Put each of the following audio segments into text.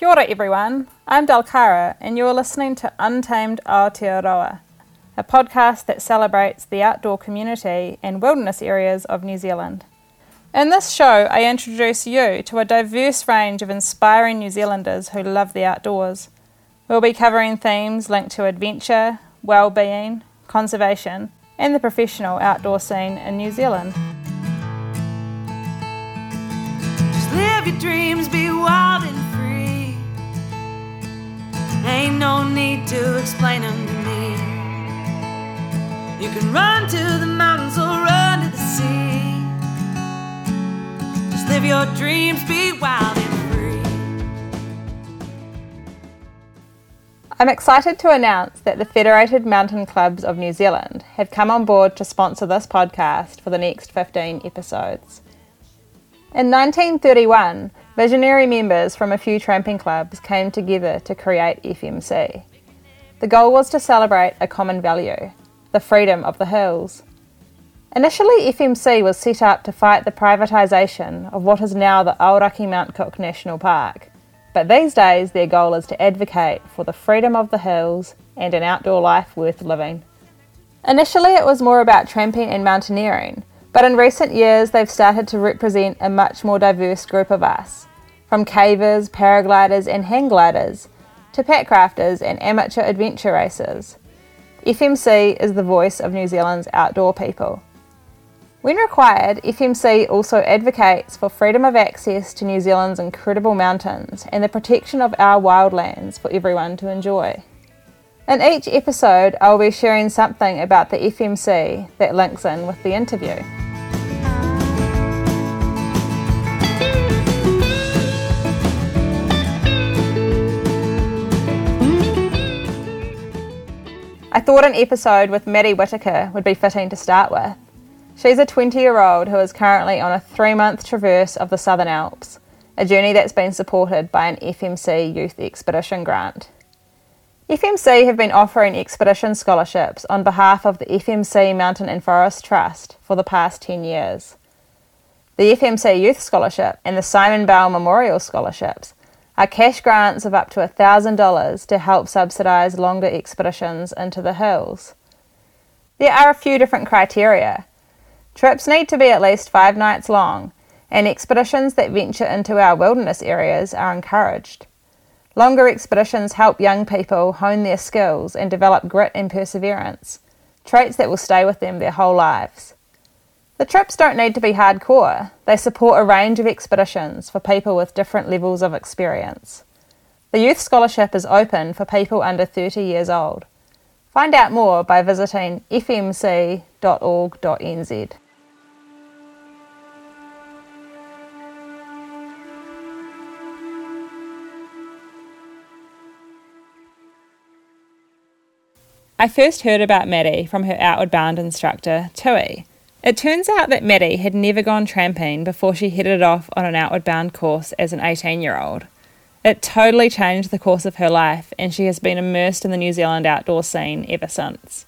Kia ora, everyone. I'm Dalkara, and you're listening to Untamed Aotearoa, a podcast that celebrates the outdoor community and wilderness areas of New Zealand. In this show, I introduce you to a diverse range of inspiring New Zealanders who love the outdoors. We'll be covering themes linked to adventure, well-being, conservation, and the professional outdoor scene in New Zealand. Just live your dreams, be wild and. Ain't no need to explain them to me. You can run to the mountains or run to the sea. Just live your dreams, be wild and free. I'm excited to announce that the Federated Mountain Clubs of New Zealand have come on board to sponsor this podcast for the next 15 episodes. In 1931, visionary members from a few tramping clubs came together to create FMC. The goal was to celebrate a common value the freedom of the hills. Initially, FMC was set up to fight the privatisation of what is now the Aoraki Mount Cook National Park. But these days, their goal is to advocate for the freedom of the hills and an outdoor life worth living. Initially, it was more about tramping and mountaineering, but in recent years, they've started to represent a much more diverse group of us from cavers, paragliders, and hang gliders to packcrafters and amateur adventure racers. FMC is the voice of New Zealand's outdoor people. When required, FMC also advocates for freedom of access to New Zealand's incredible mountains and the protection of our wildlands for everyone to enjoy. In each episode, I'll be sharing something about the FMC that links in with the interview. I thought an episode with Maddie Whitaker would be fitting to start with. She's a 20 year old who is currently on a three month traverse of the Southern Alps, a journey that's been supported by an FMC Youth Expedition grant. FMC have been offering expedition scholarships on behalf of the FMC Mountain and Forest Trust for the past 10 years. The FMC Youth Scholarship and the Simon Bell Memorial Scholarships are cash grants of up to $1,000 to help subsidise longer expeditions into the hills. There are a few different criteria. Trips need to be at least five nights long, and expeditions that venture into our wilderness areas are encouraged. Longer expeditions help young people hone their skills and develop grit and perseverance, traits that will stay with them their whole lives. The trips don't need to be hardcore, they support a range of expeditions for people with different levels of experience. The Youth Scholarship is open for people under 30 years old. Find out more by visiting fmc.org.nz. I first heard about Maddie from her Outward Bound instructor, Tui. It turns out that Maddie had never gone tramping before she headed off on an Outward Bound course as an 18 year old. It totally changed the course of her life, and she has been immersed in the New Zealand outdoor scene ever since.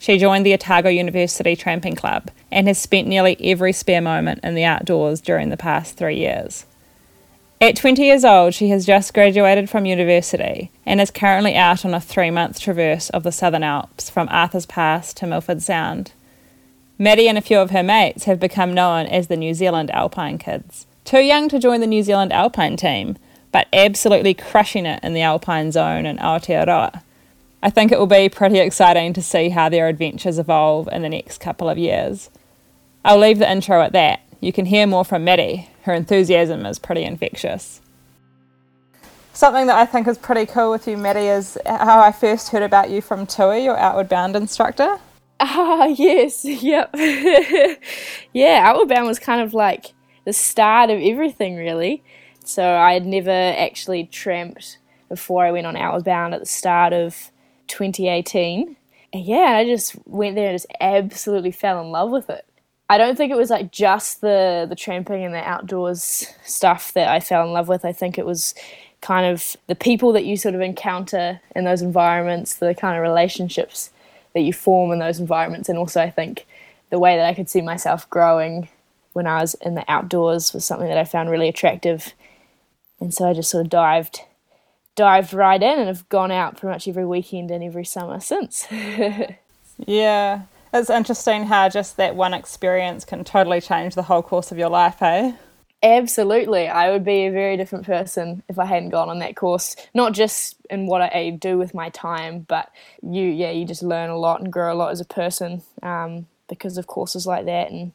She joined the Otago University Tramping Club and has spent nearly every spare moment in the outdoors during the past three years. At 20 years old, she has just graduated from university and is currently out on a three month traverse of the Southern Alps from Arthur's Pass to Milford Sound. Maddie and a few of her mates have become known as the New Zealand Alpine Kids. Too young to join the New Zealand Alpine team, but absolutely crushing it in the Alpine zone in Aotearoa. I think it will be pretty exciting to see how their adventures evolve in the next couple of years. I'll leave the intro at that. You can hear more from Maddie. Her enthusiasm is pretty infectious. Something that I think is pretty cool with you, Maddie, is how I first heard about you from Tui, your Outward Bound instructor. Ah, yes, yep. yeah, Outward was kind of like the start of everything, really. So I had never actually tramped before I went on Outward at the start of 2018. And yeah, I just went there and just absolutely fell in love with it. I don't think it was like just the the tramping and the outdoors stuff that I fell in love with. I think it was kind of the people that you sort of encounter in those environments, the kind of relationships that you form in those environments, and also I think the way that I could see myself growing when I was in the outdoors was something that I found really attractive, and so I just sort of dived dived right in and have gone out pretty much every weekend and every summer since. yeah. It's interesting how just that one experience can totally change the whole course of your life, hey? Absolutely. I would be a very different person if I hadn't gone on that course. Not just in what I do with my time, but you, yeah, you just learn a lot and grow a lot as a person um, because of courses like that. And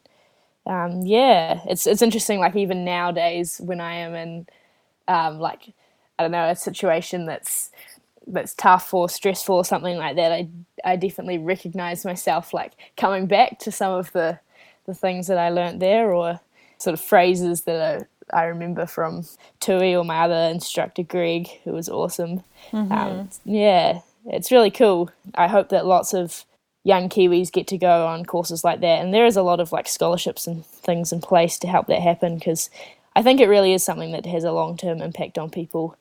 um, yeah, it's it's interesting. Like even nowadays, when I am in um, like I don't know a situation that's that's tough or stressful or something like that, I I definitely recognize myself like coming back to some of the the things that I learnt there or sort of phrases that I, I remember from Tui or my other instructor Greg, who was awesome. Mm-hmm. Um, yeah, it's really cool. I hope that lots of young Kiwis get to go on courses like that, and there is a lot of like scholarships and things in place to help that happen because I think it really is something that has a long term impact on people.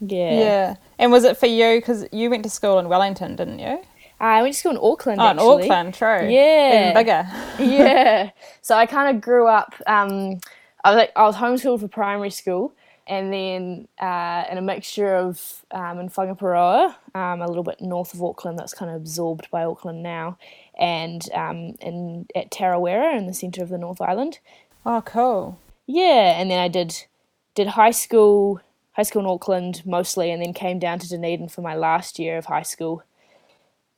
Yeah. Yeah. And was it for you? Because you went to school in Wellington, didn't you? I went to school in Auckland. Oh, actually. in Auckland, true. Yeah, Even bigger. yeah. So I kind of grew up. Um, I was like, I was homeschooled for primary school, and then uh, in a mixture of um, in Whangaparoa, um, a little bit north of Auckland, that's kind of absorbed by Auckland now, and um, in at Tarawera in the centre of the North Island. Oh, cool. Yeah, and then I did did high school high school in Auckland mostly, and then came down to Dunedin for my last year of high school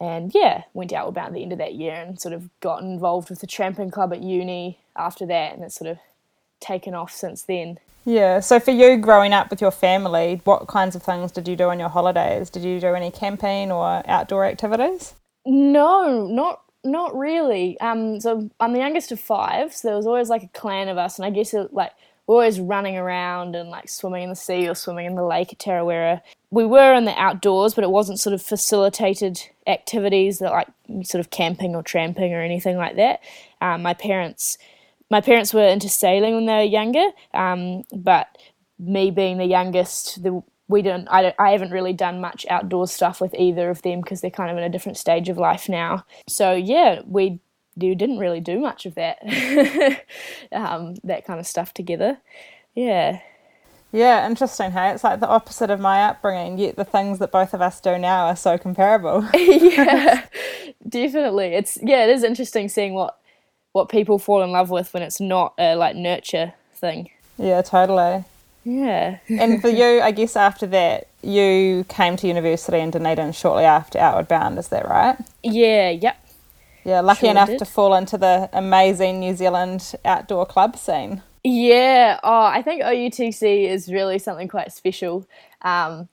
and yeah, went out about the end of that year and sort of got involved with the tramping club at uni after that, and it's sort of taken off since then. Yeah. So for you, growing up with your family, what kinds of things did you do on your holidays? Did you do any camping or outdoor activities? No, not not really. Um, so I'm the youngest of five, so there was always like a clan of us, and I guess it, like we're always running around and like swimming in the sea or swimming in the lake at Tarawera. We were in the outdoors, but it wasn't sort of facilitated activities that like sort of camping or tramping or anything like that. Um, my parents, my parents were into sailing when they were younger, um, but me being the youngest, the, we didn't. I, don't, I haven't really done much outdoor stuff with either of them because they're kind of in a different stage of life now. So yeah, we you didn't really do much of that, um, that kind of stuff together. Yeah. Yeah, interesting. Hey, it's like the opposite of my upbringing. Yet the things that both of us do now are so comparable. yeah, definitely. It's yeah, it is interesting seeing what what people fall in love with when it's not a like nurture thing. Yeah, totally. Yeah. and for you, I guess after that, you came to university in Dunedin shortly after Outward Bound. Is that right? Yeah. Yep. Yeah, lucky sure enough did. to fall into the amazing New Zealand outdoor club scene. Yeah, oh, I think OUTC is really something quite special. Um,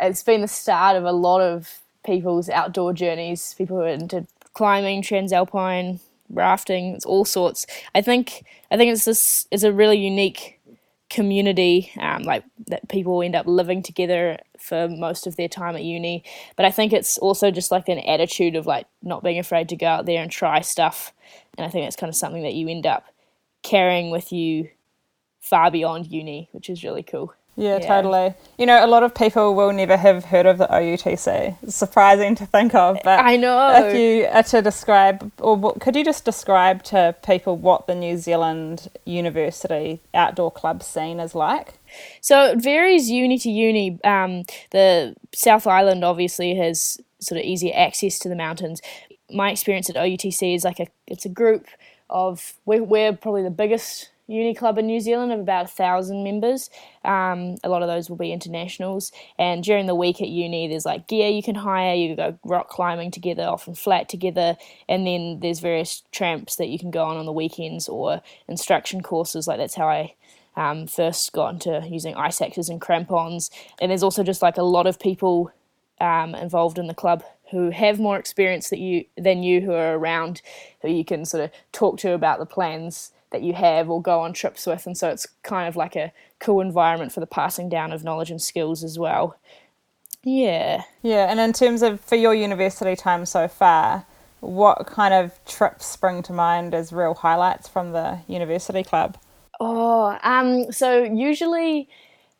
it's been the start of a lot of people's outdoor journeys. People who are into climbing, transalpine, rafting, it's all sorts. I think I think it's this it's a really unique community, um, like that people end up living together for most of their time at uni. But I think it's also just like an attitude of like not being afraid to go out there and try stuff. And I think that's kind of something that you end up carrying with you far beyond uni, which is really cool. Yeah, yeah, totally. You know, a lot of people will never have heard of the OUTC. It's surprising to think of, but I know. If you are to describe, or could you just describe to people what the New Zealand University outdoor club scene is like? So it varies uni to uni. Um, the South Island obviously has sort of easier access to the mountains. My experience at OUTC is like a it's a group of we're, we're probably the biggest uni club in New Zealand of about a thousand members. Um, a lot of those will be internationals. And during the week at uni, there's like gear you can hire. You go rock climbing together, often flat together, and then there's various tramps that you can go on on the weekends or instruction courses. Like that's how I. Um, first got into using ice axes and crampons, and there's also just like a lot of people um, involved in the club who have more experience that you than you who are around, who you can sort of talk to about the plans that you have or go on trips with. And so it's kind of like a cool environment for the passing down of knowledge and skills as well. Yeah. Yeah, and in terms of for your university time so far, what kind of trips spring to mind as real highlights from the university club? Oh, um, so usually,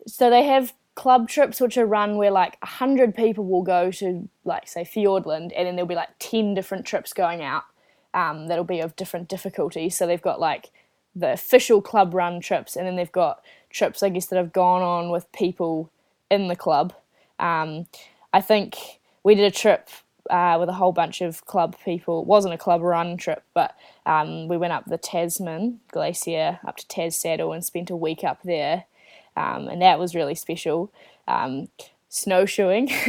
so they have club trips which are run where like a hundred people will go to like say Fiordland, and then there'll be like ten different trips going out. Um, that'll be of different difficulties. So they've got like the official club run trips, and then they've got trips, I guess, that have gone on with people in the club. Um, I think we did a trip uh, with a whole bunch of club people. It wasn't a club run trip, but um, we went up the Tasman Glacier up to Tas Saddle and spent a week up there, um, and that was really special. Um, snowshoeing. um,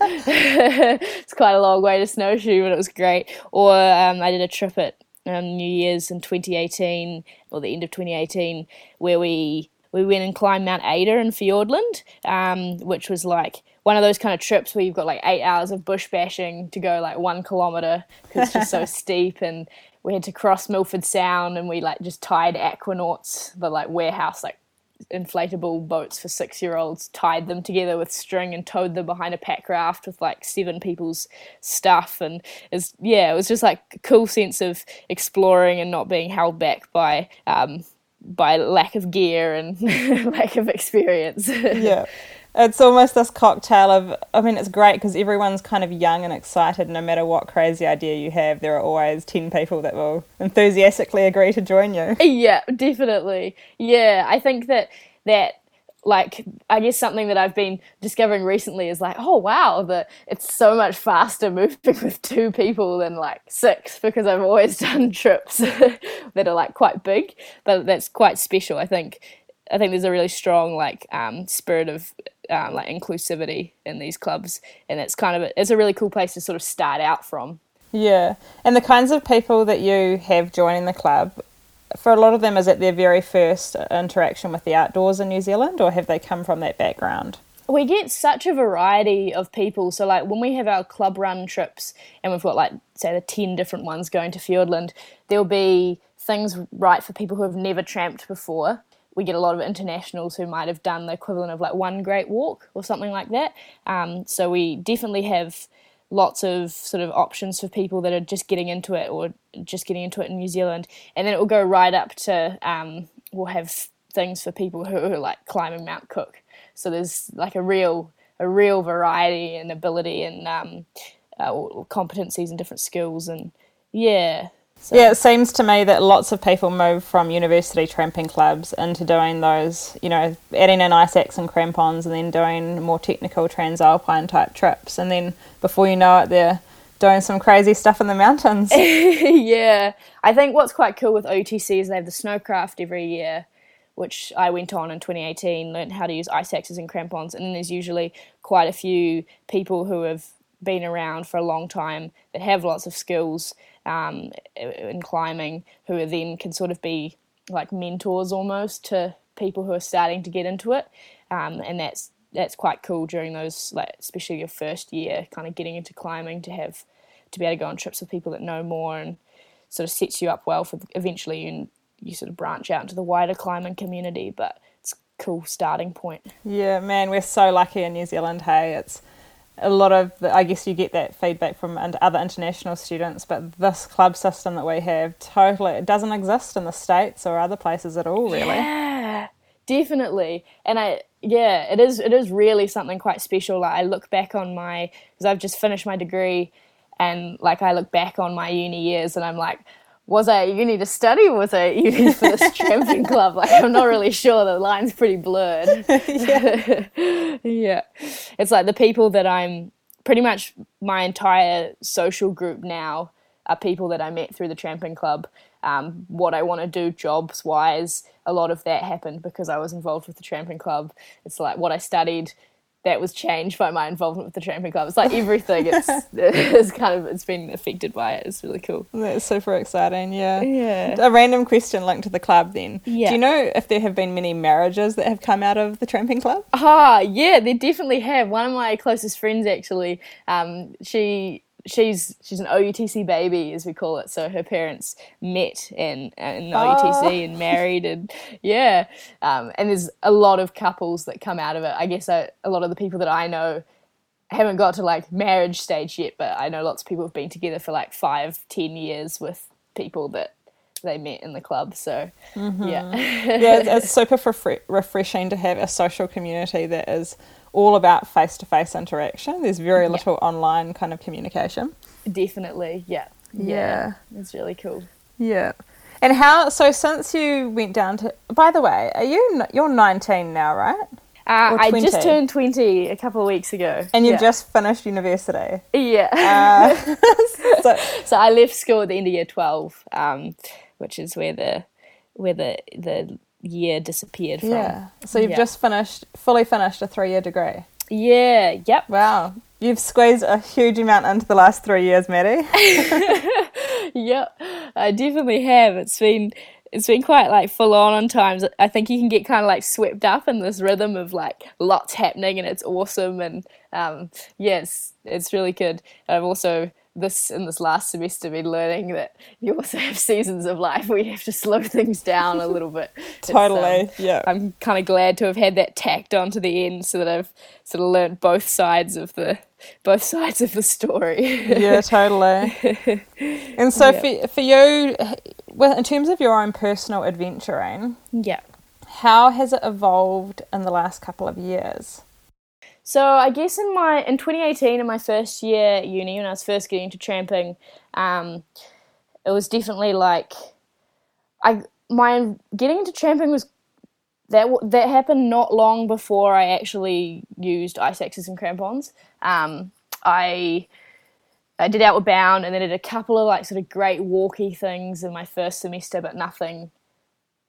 it's quite a long way to snowshoe, but it was great. Or um, I did a trip at um, New Year's in 2018, or the end of 2018, where we we went and climbed Mount Ada in Fiordland, um, which was like one of those kind of trips where you've got like eight hours of bush bashing to go like one kilometre because it's just so steep and we had to cross Milford Sound and we like just tied aquanauts, the like warehouse like inflatable boats for six year olds, tied them together with string and towed them behind a pack raft with like seven people's stuff. And it's, yeah, it was just like a cool sense of exploring and not being held back by, um, by lack of gear and lack of experience. yeah. It's almost this cocktail of, I mean, it's great because everyone's kind of young and excited. No matter what crazy idea you have, there are always 10 people that will enthusiastically agree to join you. Yeah, definitely. Yeah, I think that, that, like I guess something that I've been discovering recently is like, oh wow, that it's so much faster moving with two people than like six because I've always done trips that are like quite big, but that's quite special. I think I think there's a really strong like um, spirit of uh, like inclusivity in these clubs, and it's kind of a, it's a really cool place to sort of start out from. Yeah, and the kinds of people that you have joining the club, for a lot of them, is it their very first interaction with the outdoors in New Zealand, or have they come from that background? We get such a variety of people. So, like when we have our club run trips, and we've got like say the ten different ones going to Fiordland, there'll be things right for people who have never tramped before we get a lot of internationals who might have done the equivalent of like one great walk or something like that. Um, so we definitely have lots of sort of options for people that are just getting into it or just getting into it in New Zealand. And then it will go right up to um, we'll have things for people who are like climbing Mount Cook. So there's like a real a real variety and ability and um, uh, competencies and different skills and yeah so. Yeah, it seems to me that lots of people move from university tramping clubs into doing those, you know, adding in ice axe and crampons and then doing more technical transalpine type trips. And then before you know it, they're doing some crazy stuff in the mountains. yeah. I think what's quite cool with OTC is they have the snowcraft every year, which I went on in 2018, learned how to use ice axes and crampons. And then there's usually quite a few people who have been around for a long time that have lots of skills um, in climbing who then can sort of be like mentors almost to people who are starting to get into it, um, and that's that's quite cool during those like especially your first year, kind of getting into climbing to have to be able to go on trips with people that know more and sort of sets you up well for eventually you you sort of branch out into the wider climbing community, but it's a cool starting point. Yeah, man, we're so lucky in New Zealand. Hey, it's a lot of the, I guess you get that feedback from other international students, but this club system that we have totally it doesn't exist in the states or other places at all, really. Yeah, definitely. And I yeah, it is it is really something quite special. Like I look back on my because I've just finished my degree, and like I look back on my uni years, and I'm like, was I uni to study or was I uni for this tramping club? Like, I'm not really sure. The line's pretty blurred. yeah. yeah. It's like the people that I'm pretty much my entire social group now are people that I met through the tramping club. Um, what I want to do jobs wise, a lot of that happened because I was involved with the tramping club. It's like what I studied that was changed by my involvement with the tramping club. It's like everything. It's it's kind of it's been affected by it. It's really cool. That's super exciting. Yeah. Yeah. A random question linked to the club. Then. Yeah. Do you know if there have been many marriages that have come out of the tramping club? Ah, yeah, they definitely have. One of my closest friends actually. Um, she she's she's an OUTC baby as we call it. So her parents met in in the oh. OUTC and married and yeah. Um, and there's a lot of couples that come out of it. I guess I, a lot of the people that I know haven't got to like marriage stage yet, but I know lots of people have been together for like five, ten years with people that they met in the club. So mm-hmm. yeah, yeah, it's, it's super refre- refreshing to have a social community that is all about face to face interaction. There's very little online kind of communication. Definitely, yeah. yeah. Yeah. It's really cool. Yeah. And how, so since you went down to, by the way, are you, you're 19 now, right? Uh, I just turned 20 a couple of weeks ago. And you've yeah. just finished university. Yeah. Uh, so, so I left school at the end of year 12, um, which is where the where the the year disappeared from. yeah. So you've Yeah. just finished, fully finished a three-year degree. Yeah, yep. Wow. You've squeezed a huge amount into the last three years, Maddie. Yep. I definitely have. It's been it's been quite like full on on times. I think you can get kind of like swept up in this rhythm of like lots happening and it's awesome and um, yeah, it's it's really good. I've also this in this last semester been learning that you also have seasons of life where you have to slow things down a little bit. It's, um, totally. yeah. I'm kind of glad to have had that tacked on to the end so that I've sort of learnt both sides of the both sides of the story. yeah, totally. And so Yeah. for, for you, well, in terms of your own personal adventuring, yeah. how has it evolved in the last couple of years? So I guess in my in 2018, in my first year at uni, when I was first getting into tramping, um, it was definitely like I my getting into tramping was that that happened not long before I actually used ice axes and crampons. Um, I I did Outward Bound and then did a couple of like sort of great walky things in my first semester, but nothing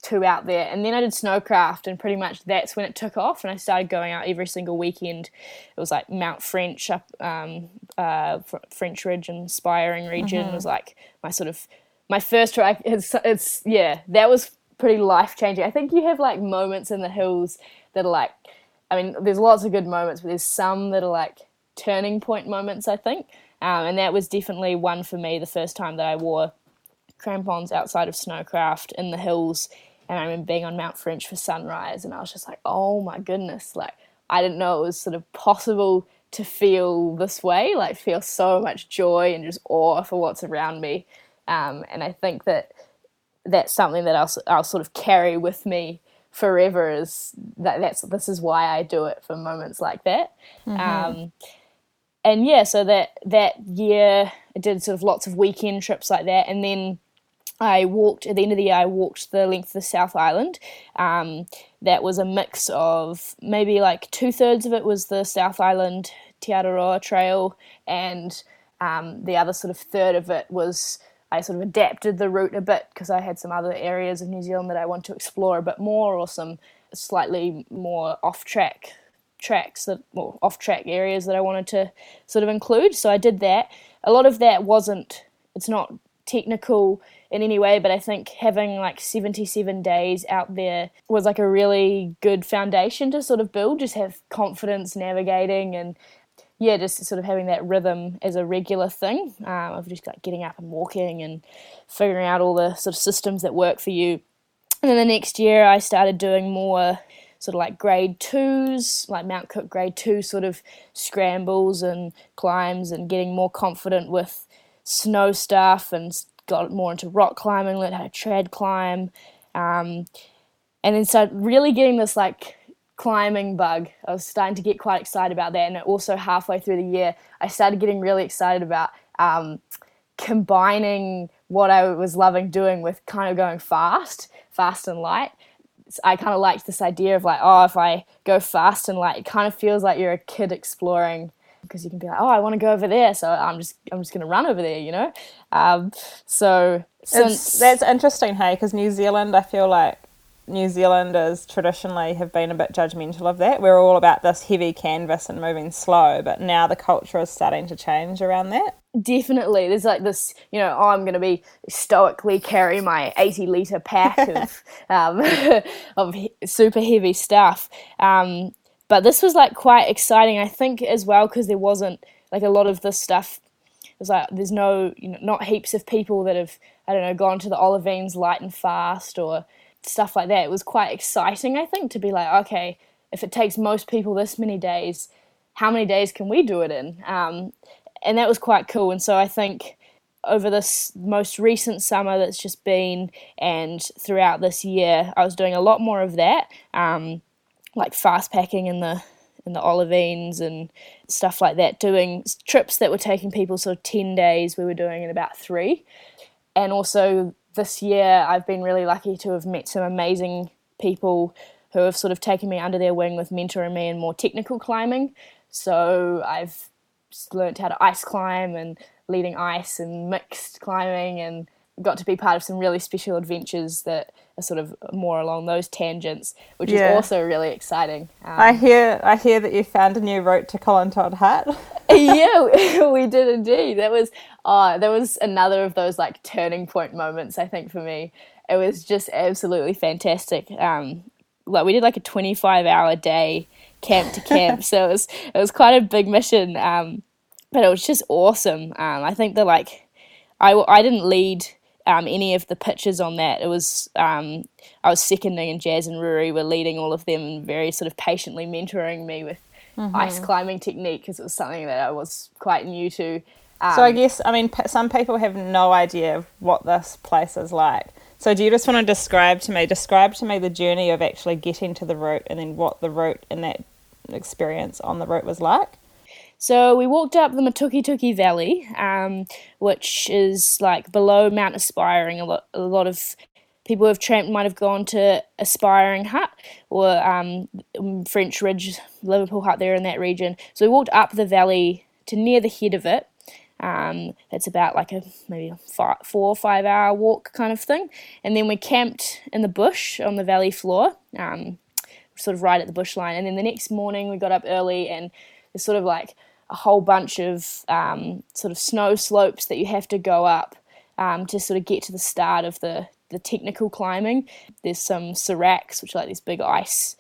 too out there. And then I did snowcraft, and pretty much that's when it took off. And I started going out every single weekend. It was like Mount French up, um, uh, French Ridge and Aspiring region was like my sort of my first track. It's, it's yeah, that was pretty life changing. I think you have like moments in the hills that are like, I mean, there's lots of good moments, but there's some that are like turning point moments. I think, um, and that was definitely one for me. The first time that I wore crampons outside of snowcraft in the hills and I remember being on Mount French for sunrise and I was just like, oh my goodness, like I didn't know it was sort of possible to feel this way, like feel so much joy and just awe for what's around me. Um, and I think that that's something that I'll, I'll sort of carry with me forever is that that's this is why I do it for moments like that. Um, and yeah, so that that year I did sort of lots of weekend trips like that, and then I walked at the end of the year. I walked the length of the South Island. Um, that was a mix of maybe like two thirds of it was the South Island Te Araroa Trail, and um, the other sort of third of it was I sort of adapted the route a bit because I had some other areas of New Zealand that I want to explore a bit more, or some slightly more off track tracks that well, off track areas that I wanted to sort of include. So I did that. A lot of that wasn't it's not technical in any way, but I think having like 77 days out there was like a really good foundation to sort of build, just have confidence navigating and yeah, just sort of having that rhythm as a regular thing um, of just like getting up and walking and figuring out all the sort of systems that work for you. And then the next year, I started doing more sort of like grade twos, like Mount Cook grade two sort of scrambles and climbs, and getting more confident with snow stuff and got more into rock climbing, learned how to trad climb. Um, and then started really getting this like climbing bug. I was starting to get quite excited about that. And also, halfway through the year, I started getting really excited about um, combining what I was loving doing with kind of going fast, fast and light. I kind of liked this idea of like, oh, if I go fast and light, it kind of feels like you're a kid exploring because you can be like, oh, I want to go over there, so I'm just I'm just gonna run over there, you know. Um, so since that's interesting, hey, because New Zealand, I feel like New Zealanders traditionally have been a bit judgmental of that. We're all about this heavy canvas and moving slow, but now the culture is starting to change around that. definitely there's like this you know oh, i'm going to be stoically carry my 80 liter pack of um, of super heavy stuff um, but this was like quite exciting i think as well because there wasn't like a lot of this stuff. It was like there's no you know not heaps of people that have i don't know gone to the olivines light and fast or stuff like that. It was quite exciting i think to be like okay if it takes most people this many days how many days can we do it in? Um, and that was quite cool. And so I think over this most recent summer that's just been, and throughout this year, I was doing a lot more of that, um, like fast packing in the in the olivines and stuff like that. Doing trips that were taking people sort of ten days, we were doing in about three. And also this year, I've been really lucky to have met some amazing people who have sort of taken me under their wing with mentoring me in more technical climbing. So I've learned how to ice climb and leading ice and mixed climbing and got to be part of some really special adventures that are sort of more along those tangents, which Yeah. is also really exciting. Um, I hear I hear that you found a new route to Colin Todd Hut. yeah, we did indeed. That was uh, that was another of those like turning point moments. I think for me, it was just absolutely fantastic. Um, like we did like a twenty five hour day camp to camp, so it was it was quite a big mission. Um, but it was just awesome. Um, I think that like I I didn't lead. Um, any of the pitches on that. It was um, I was seconding, and Jazz and Ruri were leading all of them, and very sort of patiently mentoring me with ice climbing technique because it was something that I was quite new to. Um, So I guess I mean p- some people have no idea of what this place is like. So do you just want to describe to me describe to me the journey of actually getting to the route and then what the route and that experience on the route was like? So we walked up the Matukituki Valley, um, which is like below Mount Aspiring. A lot, a lot of people who have tramped might have gone to Aspiring Hut or um, French Ridge, Liverpool Hut there in that region. So we walked up the valley to near the head of it. Um, it's about like a maybe a fi four or five hour walk kind of thing. And then we camped in the bush on the valley floor, um, sort of right at the bush line. And then the next morning we got up early and it's sort of like a whole bunch of um, sort of snow slopes that you have to go up um, to sort of get to the start of the, the technical climbing. There's some seracs, which are like these big ice,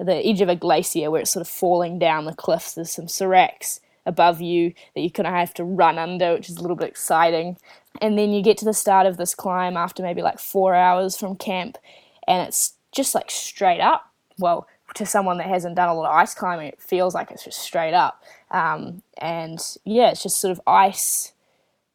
the edge of a glacier where it's sort of falling down the cliffs. There's some seracs above you that you kind of have to run under, which is a little bit exciting. And then you get to the start of this climb after maybe like four hours from camp, and it's just like straight up. Well, to someone that hasn't done a lot of ice climbing, it feels like it's just straight up. Um, and yeah, it's just sort of ice,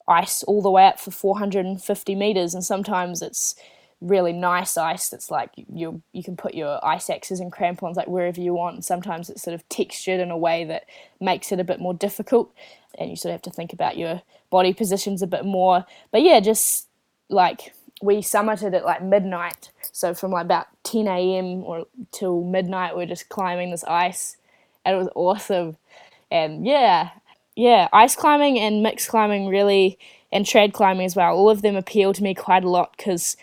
ice all the way up for 450 meters, and sometimes it's really nice ice that's like you you can put your ice axes and crampons like wherever you want. And sometimes it's sort of textured in a way that makes it a bit more difficult, and you sort of have to think about your body positions a bit more. But yeah, just like we summited at like midnight, so from like about 10 a.m. or till midnight, we're just climbing this ice, and it was awesome. And yeah, yeah, ice climbing and mixed climbing really, and trad climbing as well. All of them appeal to me quite a lot because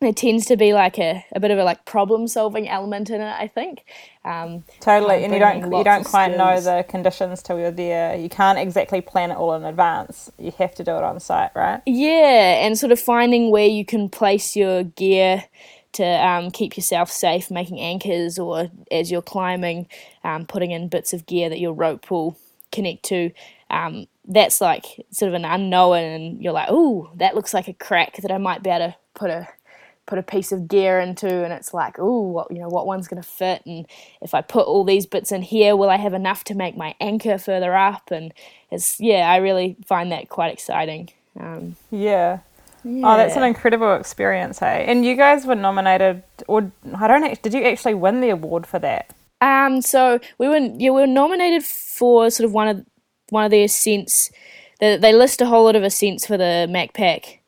there tends to be like a, a bit of a like problem solving element in it. I think. Um, Totally, and you don't you don't quite know the conditions till you're there. You can't exactly plan it all in advance. You have to do it on site, right? Yeah, and sort of finding where you can place your gear to um, keep yourself safe, making anchors, or as you're climbing, um, putting in bits of gear that your rope will connect to. Um, that's like sort of an unknown, and you're like, "Ooh, that looks like a crack that I might be able to put a put a piece of gear into." And it's like, "Ooh, what you know, what one's going to fit?" And if I put all these bits in here, will I have enough to make my anchor further up? And it's yeah, I really find that quite exciting. Um, Yeah. Oh, that's an incredible experience, hey. And you guys were nominated, or I don't know, did you actually win the award for that? Um, so we were yeah, we were nominated for sort of one of one of the ascents. They, they list a whole lot of ascents for the Macpac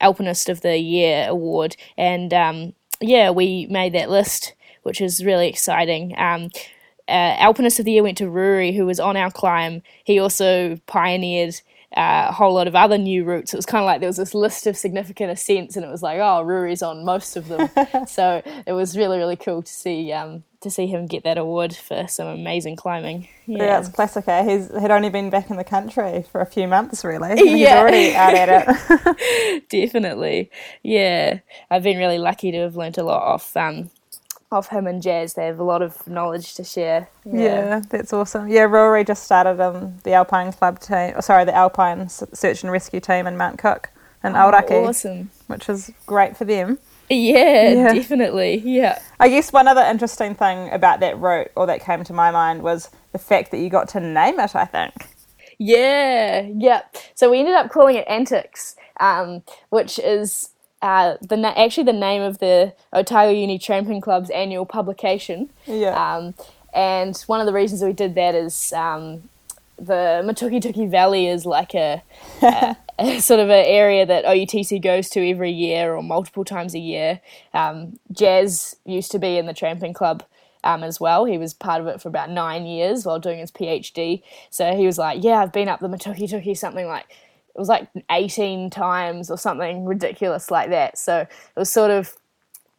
Alpinist of the Year award, and um, yeah, we made that list, which is really exciting. Um, uh, Alpinist of the Year went to Ruri, who was on our climb. He also pioneered uh, a whole lot of other new routes. It was kind of like there was this list of significant ascents, and it was like, oh, Ruri's on most of them. so it was really, really cool to see um, to see him get that award for some amazing climbing. Yeah, Yeah, it's classic. Eh? He's had only been back in the country for a few months, really. and He's Yeah. already out at it. definitely. Yeah, I've been really lucky to have learnt a lot off um, off him and Jazz. They have a lot of knowledge to share. yeah. that's awesome. Yeah, Rory just started um, the Alpine Club team, oh, sorry, the Alpine Search and Rescue team in Mount Cook in Oh, Aoraki, awesome. which is great for them. Yeah, Yeah. definitely. Yeah. I guess one other interesting thing about that route, or that came to my mind, was the fact that you got to name it, I think. Yeah, yeah. So we ended up calling it Antics, um, which is uh, the na- actually the name of the Otago Uni Tramping Club's annual publication. Yeah. Um, and one of the reasons we did that is um, the Matukituki Valley is like a, a, a sort of an area that OUTC goes to every year or multiple times a year. Um, Jazz used to be in the tramping club um, as well. He was part of it for about nine years while doing his PhD. So he was like, "Yeah, I've been up the Matukituki something like." It was like 18 times or something ridiculous like that. So it was sort of,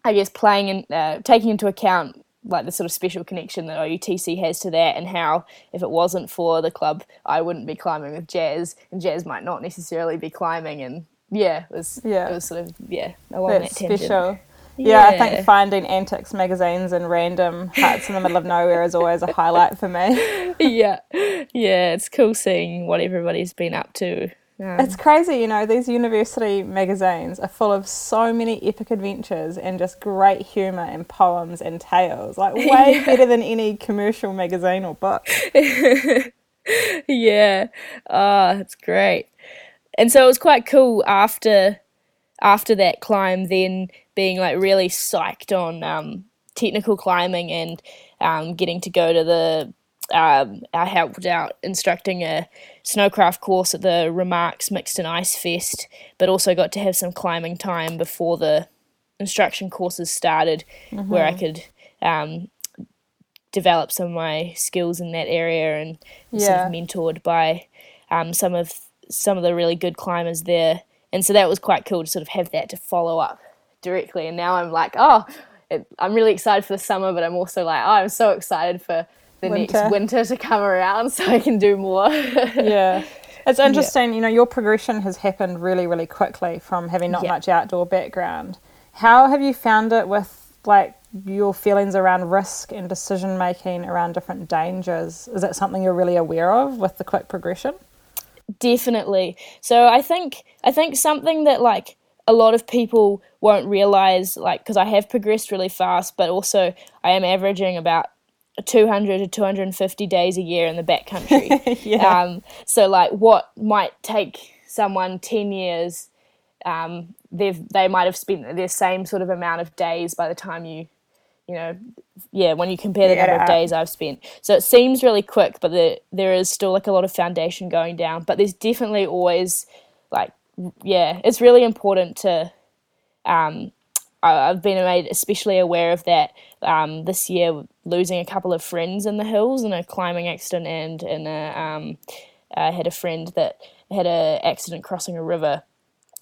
I guess, playing and uh, taking into account like the sort of special connection that OUTC has to that, and how if it wasn't for the club, I wouldn't be climbing with Jazz, and Jazz might not necessarily be climbing. And yeah, it was Yeah. it was sort of yeah along That's that tangent. special. Yeah, I think finding Antics magazines and random huts in the middle of nowhere is always a highlight for me. yeah, yeah, it's cool seeing what everybody's been up to. Um, It's crazy, you know, these university magazines are full of so many epic adventures and just great humour and poems and tales. Like, way better than any commercial magazine or book. yeah, ah, it's great. And so it was quite cool after after that climb, then being like really psyched on um, technical climbing and um, getting to go to the. Um, I helped out instructing a snowcraft course at the Remarks Mixed and Ice Fest, but also got to have some climbing time before the instruction courses started, where I could um, develop some of my skills in that area and was sort of mentored by um, some of some of the really good climbers there. And so that was quite cool to sort of have that to follow up directly. And now I'm like, oh, it, I'm really excited for the summer, but I'm also like, oh, I'm so excited for the Winter. next winter to come around so I can do more. Yeah. It's interesting, you know, your progression has happened really, really quickly from having not Yeah. much outdoor background. How have you found it with like your feelings around risk and decision making around different dangers? Is that something you're really aware of with the quick progression? definitely so i think i think something that like a lot of people won't realize like because i have progressed really fast but also i am averaging about 200 to 250 days a year in the backcountry Yeah. um, so like what might take someone 10 years um, they've they might have spent the same sort of amount of days by the time you you know yeah when you compare the Yeah. number of days i've spent so it seems really quick but the, there is still like a lot of foundation going down but there's definitely always like yeah it's really important to um I've been made especially aware of that um, this year, losing a couple of friends in the hills in a climbing accident, and and um, I had a friend that had a accident crossing a river,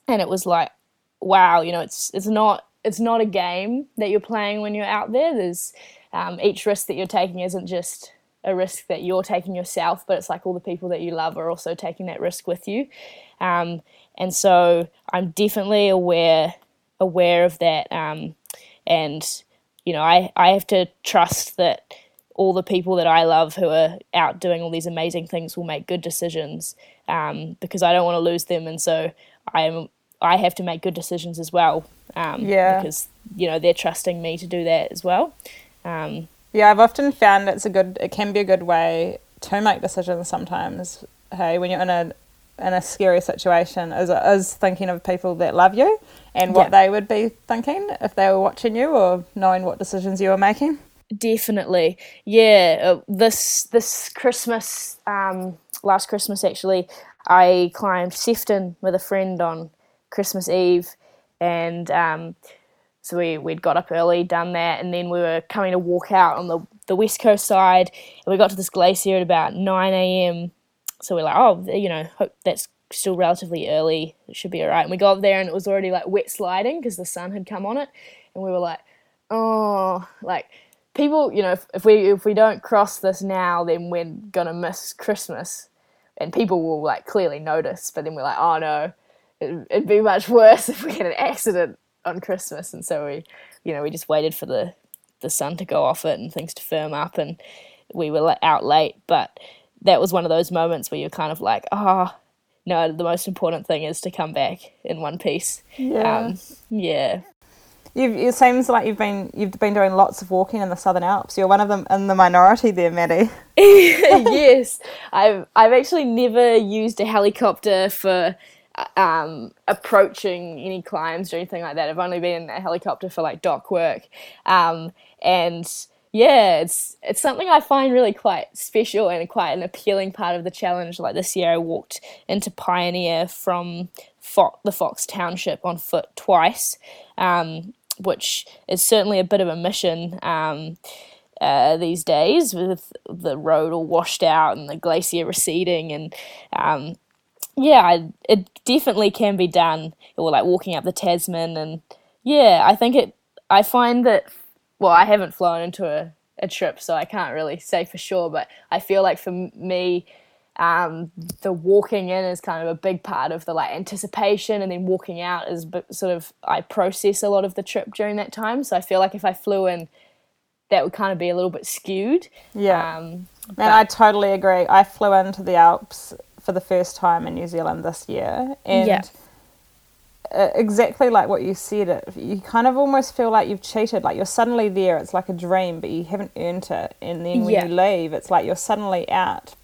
and it was like, wow, you know, it's it's not it's not a game that you're playing when you're out there. There's um, each risk that you're taking isn't just a risk that you're taking yourself, but it's like all the people that you love are also taking that risk with you. Um, and so I'm definitely aware aware of that. Um, and you know, I, I have to trust that all the people that I love who are out doing all these amazing things will make good decisions um, because I don't want to lose them. And so I'm I have to make good decisions as well. Um, Yeah. Because you know they're trusting me to do that as well. Um, Yeah, I've often found it's a good. It can be a good way to make decisions sometimes. Hey, when you're in a in a scary situation, is is thinking of people that love you and what Yeah. they would be thinking if they were watching you or knowing what decisions you were making. Definitely, yeah. Uh, this this Christmas, um, last Christmas actually, I climbed Sefton with a friend on Christmas Eve, and um, so we we'd got up early, done that, and then we were coming to walk out on the the west coast side, and we got to this glacier at about nine a.m. So we're like, oh, you know, hope that's still relatively early. It should be all right. And we got there, and it was already like wet sliding because the sun had come on it, and we were like, oh, like people, you know, if, if we if we don't cross this now, then we're gonna miss Christmas, and people will like clearly notice. But then we're like, oh no, it, it'd be much worse if we had an accident on Christmas, and so we, you know, we just waited for the the sun to go off it and things to firm up, and we were out late. But that was one of those moments where you're kind of like, oh. No, the most important thing is to come back in one piece. Yeah. Um, yeah. You've, it seems like you've been you've been doing lots of walking in the Southern Alps. You're one of them in the minority there, Maddie. yes, I've I've actually never used a helicopter for um, approaching any climbs or anything like that. I've only been in a helicopter for like DOC work, um, and yeah, it's it's something I find really quite special and quite an appealing part of the challenge. Like this year, I walked into Pioneer from Fo- the Fox Township on foot twice, um, which is certainly a bit of a mission. Um, uh, these days with the road all washed out and the glacier receding and um, yeah I, it definitely can be done or like walking up the tasman and yeah i think it i find that well i haven't flown into a, a trip so i can't really say for sure but i feel like for me um, the walking in is kind of a big part of the like anticipation and then walking out is sort of i process a lot of the trip during that time so i feel like if i flew in that would kind of be a little bit skewed. Yeah. Um, and I totally agree. I flew into the Alps for the first time in New Zealand this year, and yeah. Uh, exactly like what you said, it you kind of almost feel like you've cheated. Like you're suddenly there. It's like a dream, but you haven't earned it. And then when yeah. you leave, it's like you're suddenly out,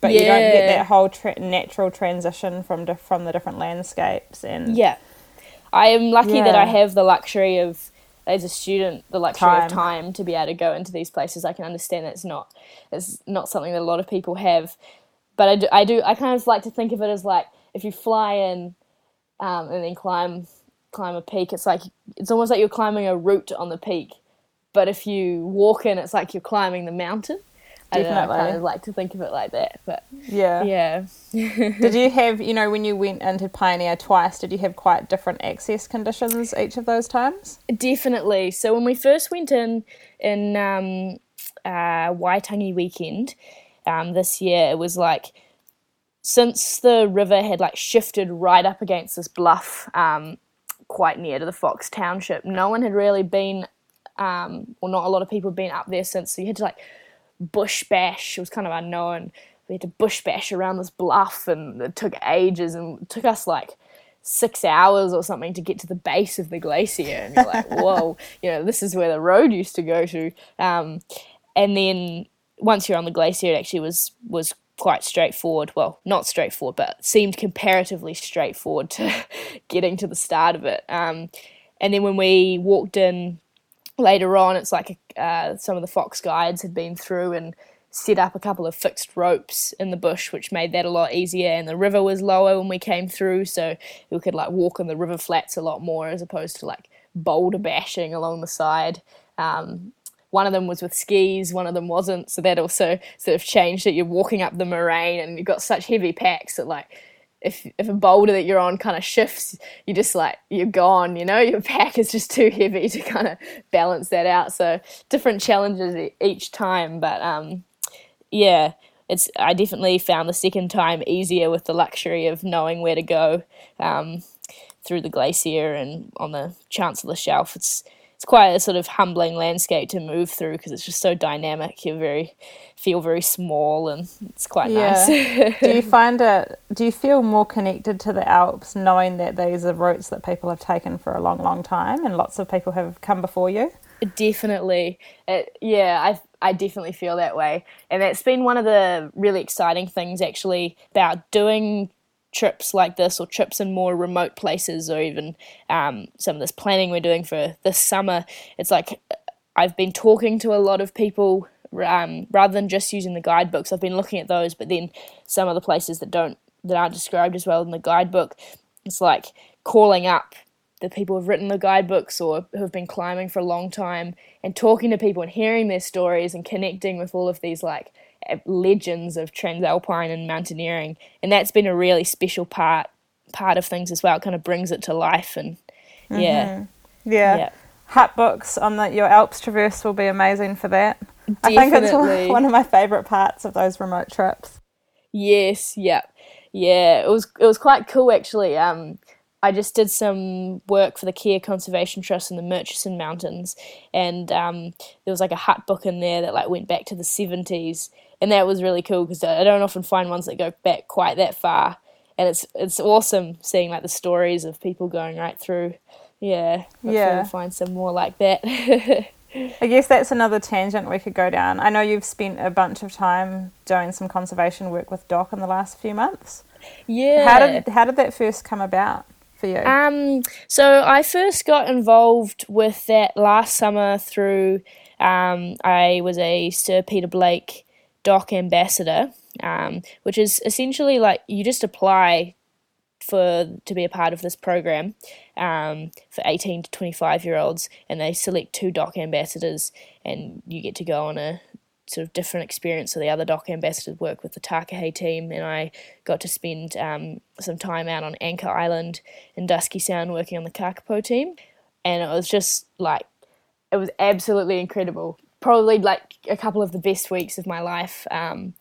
but yeah. you don't get that whole tra- natural transition from di- from the different landscapes. And yeah, I am lucky that I have the luxury of as a student the luxury time. of time to be able to go into these places. I can understand that it's not it's not something that a lot of people have, but I do I, do, I kind of like to think of it as like if you fly in um, and then climb climb a peak, it's like it's almost like you're climbing a route on the peak, but if you walk in, it's like you're climbing the mountain. Definitely. I, know, I kind of like to think of it like that, but yeah, yeah. did you have, you know, when you went into Pioneer twice, did you have quite different access conditions each of those times? Definitely. So when we first went in in um, uh, Waitangi weekend um, this year, it was like since the river had like shifted right up against this bluff um, quite near to the Fox Township, no one had really been, um, or not a lot of people had been up there since. So you had to like bush bash. It was kind of unknown. We had to bush bash around this bluff, and it took ages, and it took us like six hours or something to get to the base of the glacier. And you're like, whoa, you know, this is where the road used to go to. Um, and then once you're on the glacier, it actually was was quite straightforward. Well, not straightforward, but seemed comparatively straightforward to getting to the start of it. Um, and then when we walked in later on, it's like uh, some of the fox guides had been through and set up a couple of fixed ropes in the bush, which made that a lot easier. And the river was lower when we came through, so we could like walk on the river flats a lot more as opposed to like boulder bashing along the side. Um, one of them was with skis, one of them wasn't, so that also sort of changed it. You're walking up the moraine and you've got such heavy packs that like if if a boulder that you're on kind of shifts, you just like you're gone. You know, your pack is just too heavy to kind of balance that out. So different challenges each time, but um, yeah, it's I definitely found the second time easier with the luxury of knowing where to go um, through the glacier and on the Chancellor Shelf. It's it's quite a sort of humbling landscape to move through because it's just so dynamic. You very feel very small and it's quite yeah. nice. do you find it? Do you feel more connected to the Alps knowing that these are routes that people have taken for a long, long time and lots of people have come before you? Definitely, it, yeah. I I definitely feel that way, and that's been one of the really exciting things actually about doing trips like this or trips in more remote places or even um, some of this planning we're doing for this summer. It's like i've been talking to a lot of people um, rather than just using the guidebooks. I've been looking at those but then some of the places that don't that aren't described as well in the guidebook it's like calling up the people who've written the guidebooks or who have been climbing for a long time and talking to people and hearing their stories and connecting with all of these like legends of transalpine and mountaineering, and that's been a really special part part of things as well. It kind of brings it to life, and yeah, mm-hmm. yeah. yeah. Hut books on the, your Alps traverse will be amazing for that. Definitely. I think it's one of my favourite parts of those remote trips. Yes, yeah, yeah. It was it was quite cool actually. Um, I just did some work for the Kea Conservation Trust in the Murchison Mountains, and um, there was like a hut book in there that like went back to the seventies, and that was really cool because I don't often find ones that go back quite that far, and it's it's awesome seeing like the stories of people going right through. Yeah, yeah. Find some more like that. I guess that's another tangent we could go down. I know you've spent a bunch of time doing some conservation work with DOC in the last few months. Yeah. How did how did that first come about? for you? Um, so I first got involved with that last summer through um, I was a Sir Peter Blake DOC ambassador, um, which is essentially like you just apply for to be a part of this program um, for 18 to 25 year olds, and they select two DOC ambassadors, and you get to go on a sort of different experience. So the other DOC ambassadors work with the Takahe team, and I got to spend um, some time out on Anchor Island in Dusky Sound working on the Kakapo team, and it was just like it was absolutely incredible. Probably like a couple of the best weeks of my life. Um,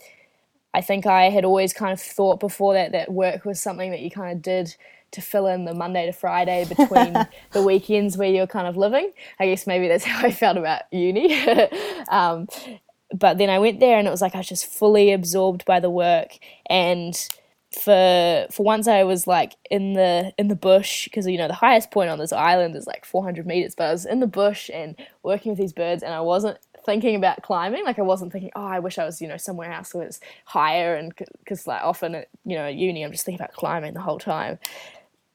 I think I had always kind of thought before that that work was something that you kind of did to fill in the Monday to Friday between the weekends where you're kind of living. I guess maybe that's how I felt about uni. um, but then I went there and it was like I was just fully absorbed by the work and for for once I was like in the in the bush because you know the highest point on this island is like 400 meters but I was in the bush and working with these birds and I wasn't thinking about climbing. Like I wasn't thinking, oh, I wish I was, you know, somewhere else where it's higher. And because like often at, you know, at uni, I'm just thinking about climbing the whole time.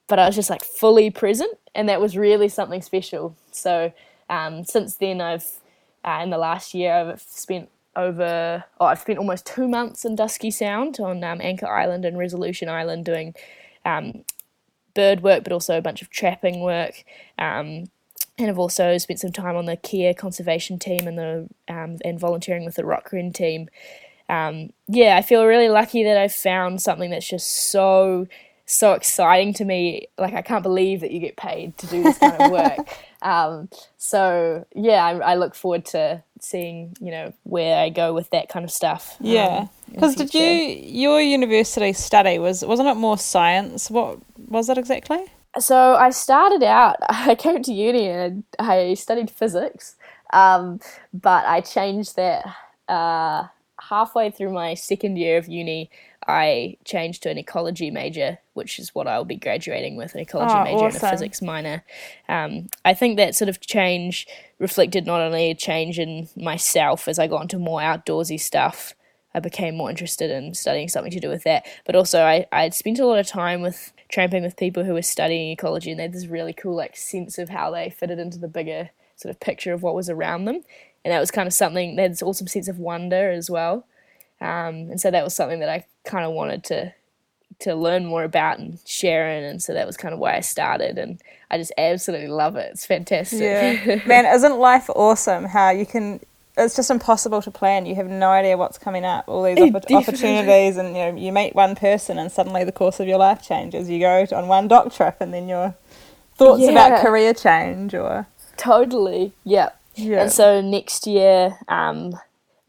But I was just like fully present, and that was really something special. So um, since then, I've uh, in the last year, I've spent over oh, I've spent almost two months in Dusky Sound on um, Anchor Island and Resolution Island doing um, bird work, but also a bunch of trapping work. Um, and I've also spent some time on the Kea conservation team and the um, and volunteering with the rock wren team. Um, yeah, I feel really lucky that I've found something that's just so so exciting to me. Like I can't believe that you get paid to do this kind of work. Um, so yeah, I, I, look forward to seeing you know where I go with that kind of stuff. Um, yeah, because did you your university study was wasn't it more science? What was it exactly? So I started out, I came to uni and I studied physics, um, but I changed that uh, halfway through my second year of uni. I changed to an ecology major, which is what I'll be graduating with an ecology oh, major awesome. and a physics minor. Um, I think that sort of change reflected not only a change in myself as I got into more outdoorsy stuff, I became more interested in studying something to do with that, but also I, I'd spent a lot of time with tramping with people who were studying ecology and they had this really cool like sense of how they fitted into the bigger sort of picture of what was around them. And that was kind of something they had this awesome sense of wonder as well. Um, and so that was something that i kind of wanted to to learn more about and share in and so that was kind of why i started and i just absolutely love it. It's fantastic. Yeah. Man isn't life awesome how you can it's just impossible to plan. You have no idea what's coming up. All these opp- opportunities, and you know, you meet one person, and suddenly the course of your life changes. You go on one DOC trip, and then your thoughts yeah. about career change, or totally, yeah. yeah. And so next year, um,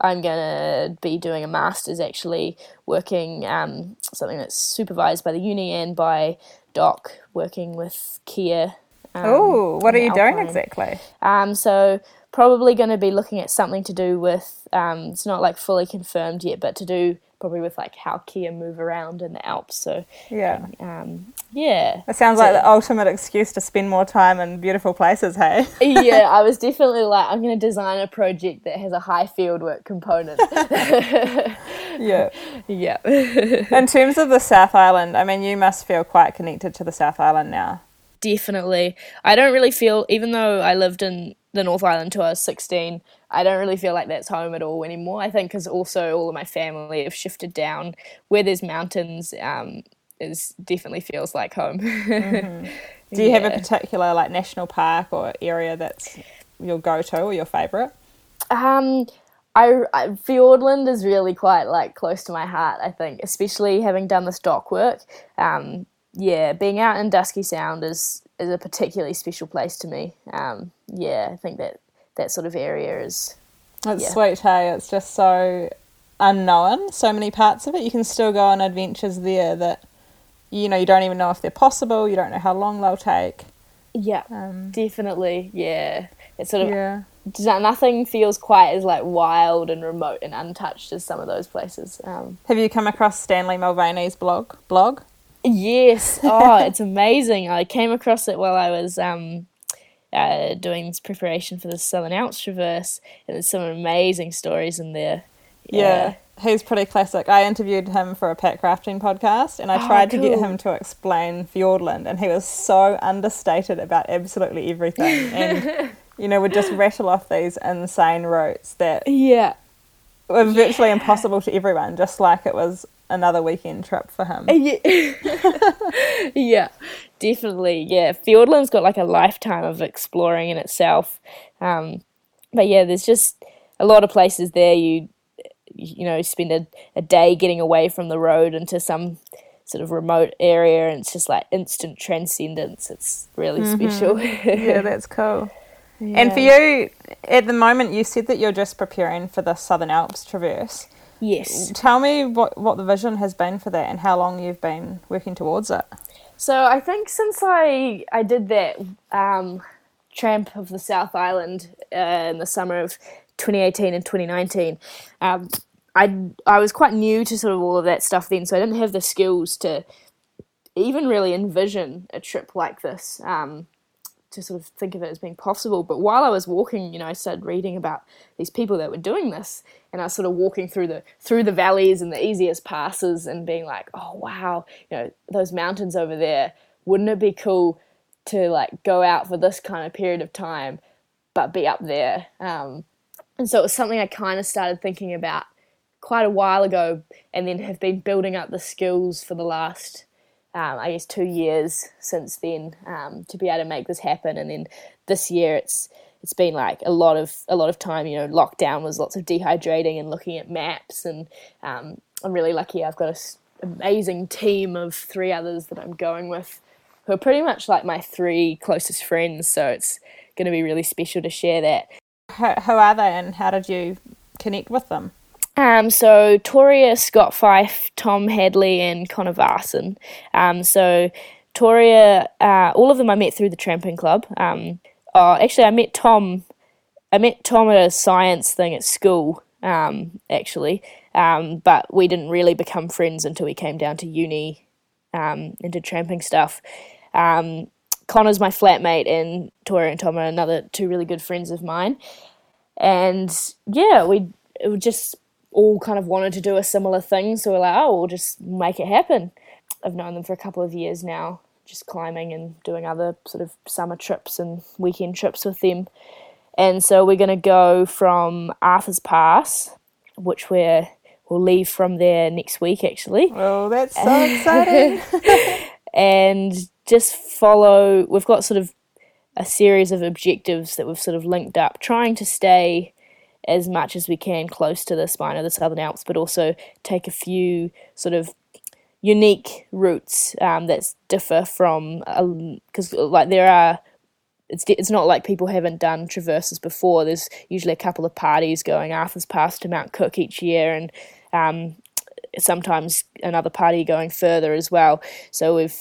I'm gonna be doing a master's, actually working um, something that's supervised by the uni and by DOC, working with Kea. Um, oh, what are you Alpine. doing exactly? Um, so probably going to be looking at something to do with um, it's not like fully confirmed yet but to do probably with like how kea move around in the Alps so yeah. um, yeah. It sounds so, like the ultimate excuse to spend more time in beautiful places hey? Yeah I was definitely like I'm going to design a project that has a high fieldwork component. Yeah. Yeah. In terms of the South Island I mean you must feel quite connected to the South Island now definitely I don't really feel even though I lived in the North Island till I was 16. I don't really feel like that's home at all anymore. I think because also all of my family have shifted down where there's mountains. Um, is definitely feels like home. mm-hmm. Do you yeah. have a particular like national park or area that's your go-to or your favorite? Um, I, I Fiordland is really quite like close to my heart. I think, especially having done this DOC work. Um, yeah, being out in Dusky Sound is is a particularly special place to me. Um, yeah, I think that that sort of area is. It's yeah. sweet, hey. It's just so unknown. So many parts of it. You can still go on adventures there that you know you don't even know if they're possible. You don't know how long they'll take. Yeah, um, definitely. Yeah, it's sort of yeah. Nothing feels quite as like wild and remote and untouched as some of those places. Um, Have you come across Stanley Mulvaney's blog? Blog? Yes. Oh, it's amazing. I came across it while I was um, uh, doing this preparation for the Southern Alps Traverse, and there's some amazing stories in there. Yeah. yeah. He's pretty classic. I interviewed him for a packrafting podcast and I oh, tried cool. to get him to explain Fiordland and he was so understated about absolutely everything. And you know, would just rattle off these insane routes that Yeah. were virtually impossible to everyone, just like it was another weekend trip for him. Yeah. yeah, definitely. Yeah, Fiordland's got like a lifetime of exploring in itself. Um, but yeah, there's just a lot of places there you you know spend a, a day getting away from the road into some sort of remote area and it's just like instant transcendence it's really special Yeah, that's cool. And for you, at the moment, you said that you're just preparing for the Southern Alps Traverse. Yes Tell me what, what the vision has been for that and how long you've been working towards it. So I think since I I did that um, tramp of the South Island uh, in the summer of 2018 and 2019, um, I I was quite new to sort of all of that stuff then, so I didn't have the skills to even really envision a trip like this. Um, to sort of think of it as being possible. But while I was walking, you know, I started reading about these people that were doing this, and I was sort of walking through the through the valleys and the easiest passes, and being like, oh wow, you know, those mountains over there. Wouldn't it be cool to like go out for this kind of period of time, but be up there? Um, and so it was something I kind of started thinking about quite a while ago, and then have been building up the skills for the last um, I guess two years since then um, to be able to make this happen. And then this year, it's it's been like a lot of a lot of time. You know, lockdown was lots of dehydrating and looking at maps. And um, I'm really lucky. I've got an amazing team of three others that I'm going with, who are pretty much like my three closest friends. So it's going to be really special to share that. Who, who are they and how did you connect with them? Um, so Toria, Scott Fife, Tom Hadley, and Connor Varson. Um, so Toria, uh, all of them I met through the tramping club. Um, oh, actually, I met Tom. I met Tom at a science thing at school. Um, actually, um, but we didn't really become friends until we came down to uni um, and did tramping stuff. Connor's my flatmate, and Toria and Tom are another two really good friends of mine. And yeah, we it just all kind of wanted to do a similar thing, so we're like, oh, we'll just make it happen. I've known them for a couple of years now, just climbing and doing other sort of summer trips and weekend trips with them. And so we're going to go from Arthur's Pass, which we're we'll leave from there next week actually, Oh, that's so exciting. and just follow. We've got sort of a series of objectives that we've sort of linked up, trying to stay as much as we can close to the spine of the Southern Alps, but also take a few sort of unique routes um, that differ from because like there are it's it's not like people haven't done traverses before. There's usually a couple of parties going Arthur's Pass to Mount Cook each year, and um, sometimes another party going further as well. So we've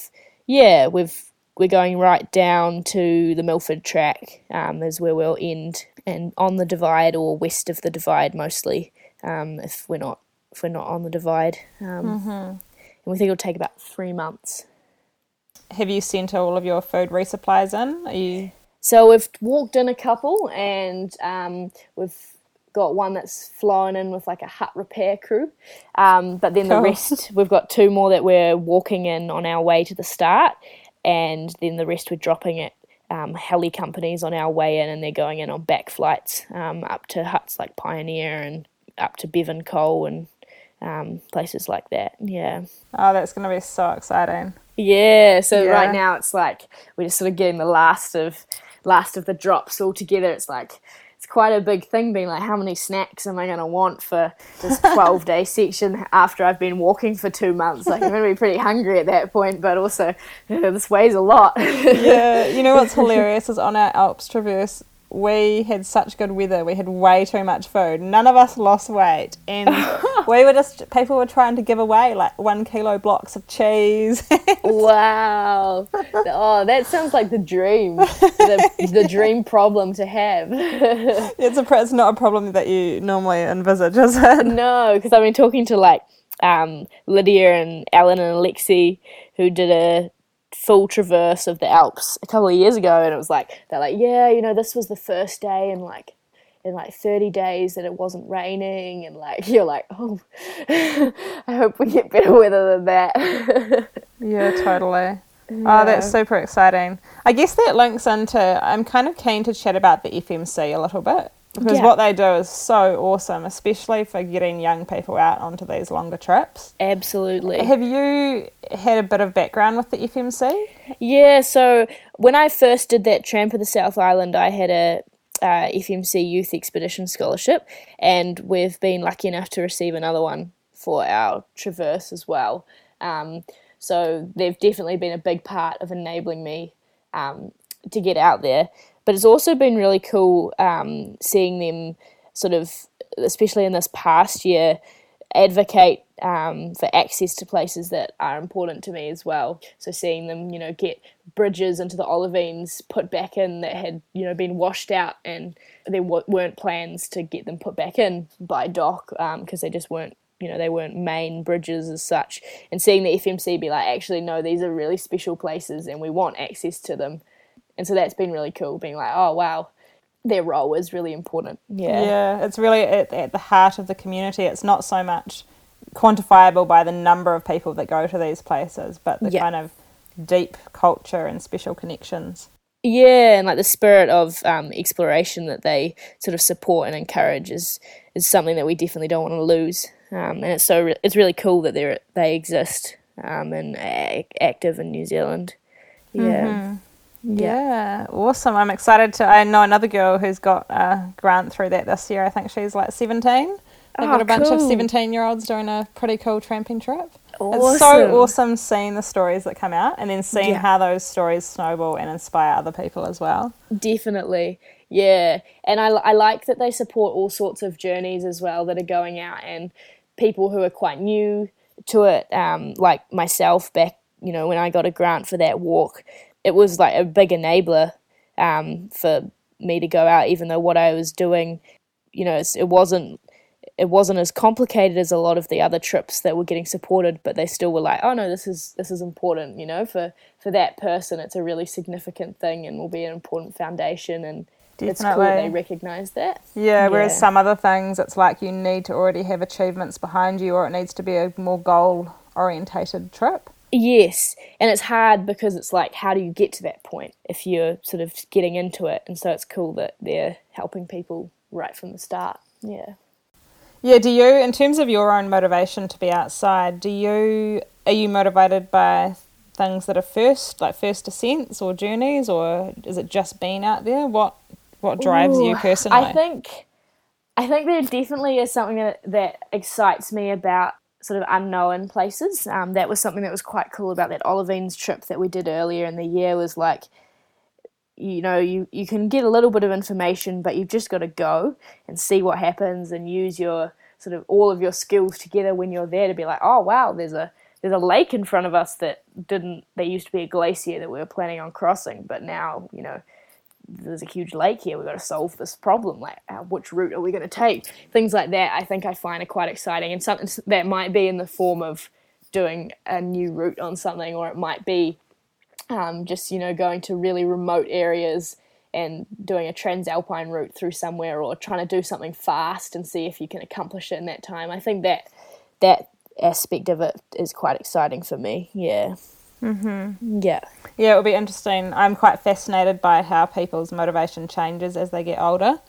yeah we've we're going right down to the Milford track um, is where we'll end, and on the divide or west of the divide mostly. Um, if we're not if we're not on the divide, um, and we think it'll take about three months. Have you sent all of your food resupplies in? Are you So we've walked in a couple, and um, we've got one that's flown in with like a hut repair crew. Um, but then the rest, we've got two more that we're walking in on our way to the start, and then the rest we're dropping at um, heli companies on our way in, and they're going in on back flights um, up to huts like Pioneer and up to Bevan Col and um, places like that. Yeah. Oh, that's going to be so exciting. Yeah, so Yeah. right now it's like we're just sort of getting the last of last of the drops all together. It's like quite a big thing being like how many snacks am I going to want for this 12 day section after I've been walking for 2 months? Like I'm going to be pretty hungry at that point, but also uh, this weighs a lot. Yeah, you know what's hilarious is on our Alps Traverse, we had such good weather. We had way too much food. None of us lost weight, and we were just people were trying to give away like one kilo blocks of cheese. wow. Oh, that sounds like the dream. The, the dream problem to have. it's a it's not a problem that you normally envisage, is it? No, because I've been talking to like um, Lydia and Alan and Alexi, who did a full traverse of the Alps a couple of years ago, and it was like they're like, yeah, you know, this was the first day in like in like 30 days that it wasn't raining, and like you're like, oh, I hope we get better weather than that. Yeah, totally. Oh, that's super exciting. I guess that links into. I'm kind of keen to chat about the FMC a little bit because Yeah. what they do is so awesome, especially for getting young people out onto these longer trips. Absolutely. Have you had a bit of background with the FMC? Yeah, so when I first did that tramp of the South Island, I had a uh, FMC Youth Expedition Scholarship, and we've been lucky enough to receive another one for our traverse as well. Um, so they've definitely been a big part of enabling me um, to get out there. But it's also been really cool um, seeing them sort of, especially in this past year, advocate um, for access to places that are important to me as well. So seeing them, you know, get bridges into the Olivines put back in that had, you know, been washed out, and there w- weren't plans to get them put back in by DOC because they just weren't. You know, they weren't main bridges as such. And seeing the FMC be like, actually, no, these are really special places and we want access to them. And so that's been really cool, being like, oh, wow, their role is really important. Yeah. Yeah, it's really at, at the heart of the community. It's not so much quantifiable by the number of people that go to these places, but the Yeah. kind of deep culture and special connections. Yeah, and like the spirit of um, exploration that they sort of support and encourage is is something that we definitely don't want to lose. Um, and it's so re- it's really cool that they they exist um, and a- active in New Zealand. Yeah, Yeah, awesome. I'm excited to. I know another girl who's got a grant through that this year. I think she's like 17. They've got Oh, a bunch of 17 year olds doing a pretty cool tramping trip. It's so awesome seeing the stories that come out and then seeing Yeah. how those stories snowball and inspire other people as well. Definitely, yeah. And I, I like that they support all sorts of journeys as well that are going out and people who are quite new to it, um, like myself back, you know, when I got a grant for that walk, it was like a big enabler um, for me to go out, even though what I was doing, you know, it's, it wasn't it wasn't as complicated as a lot of the other trips that were getting supported, but they still were like, oh no, this is this is important, you know, for for that person, it's a really significant thing and will be an important foundation, and it's cool they recognise that. Yeah, whereas some other things, it's like you need to already have achievements behind you, or it needs to be a more goal orientated trip. Yes, and it's hard because it's like, how do you get to that point if you're sort of getting into it? And so it's cool that they're helping people right from the start. Yeah. Yeah, do you, in terms of your own motivation to be outside, do you, are you motivated by things that are first, like first ascents or journeys, or is it just being out there? What, what drives you personally? I think I think there definitely is something that, that excites me about sort of unknown places. Um, that was something that was quite cool about that Olivines trip that we did earlier in the year was like you know you, you can get a little bit of information but you've just got to go and see what happens and use your sort of all of your skills together when you're there to be like oh wow there's a there's a lake in front of us that didn't there used to be a glacier that we were planning on crossing but now you know there's a huge lake here. We've got to solve this problem. Like, uh, which route are we going to take? Things like that, I think I find are quite exciting, and something that might be in the form of doing a new route on something, or it might be um, just you know going to really remote areas and doing a transalpine route through somewhere, or trying to do something fast and see if you can accomplish it in that time. I think that that aspect of it is quite exciting for me. Yeah. Mm-hmm. Yeah. Yeah, it will be interesting. I'm quite fascinated by how people's motivation changes as they get older.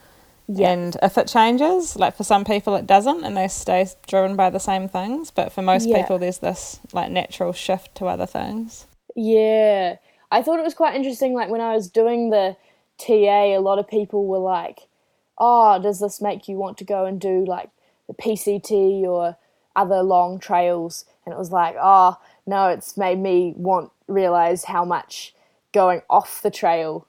Yeah. And if it changes, like for some people it doesn't and they stay driven by the same things, but for most Yeah. people there's this like natural shift to other things. Yeah. I thought it was quite interesting. Like when I was doing the TA, a lot of people were like, oh, does this make you want to go and do like the PCT or other long trails? And it was like, oh, no, it's made me want, realize how much going off the trail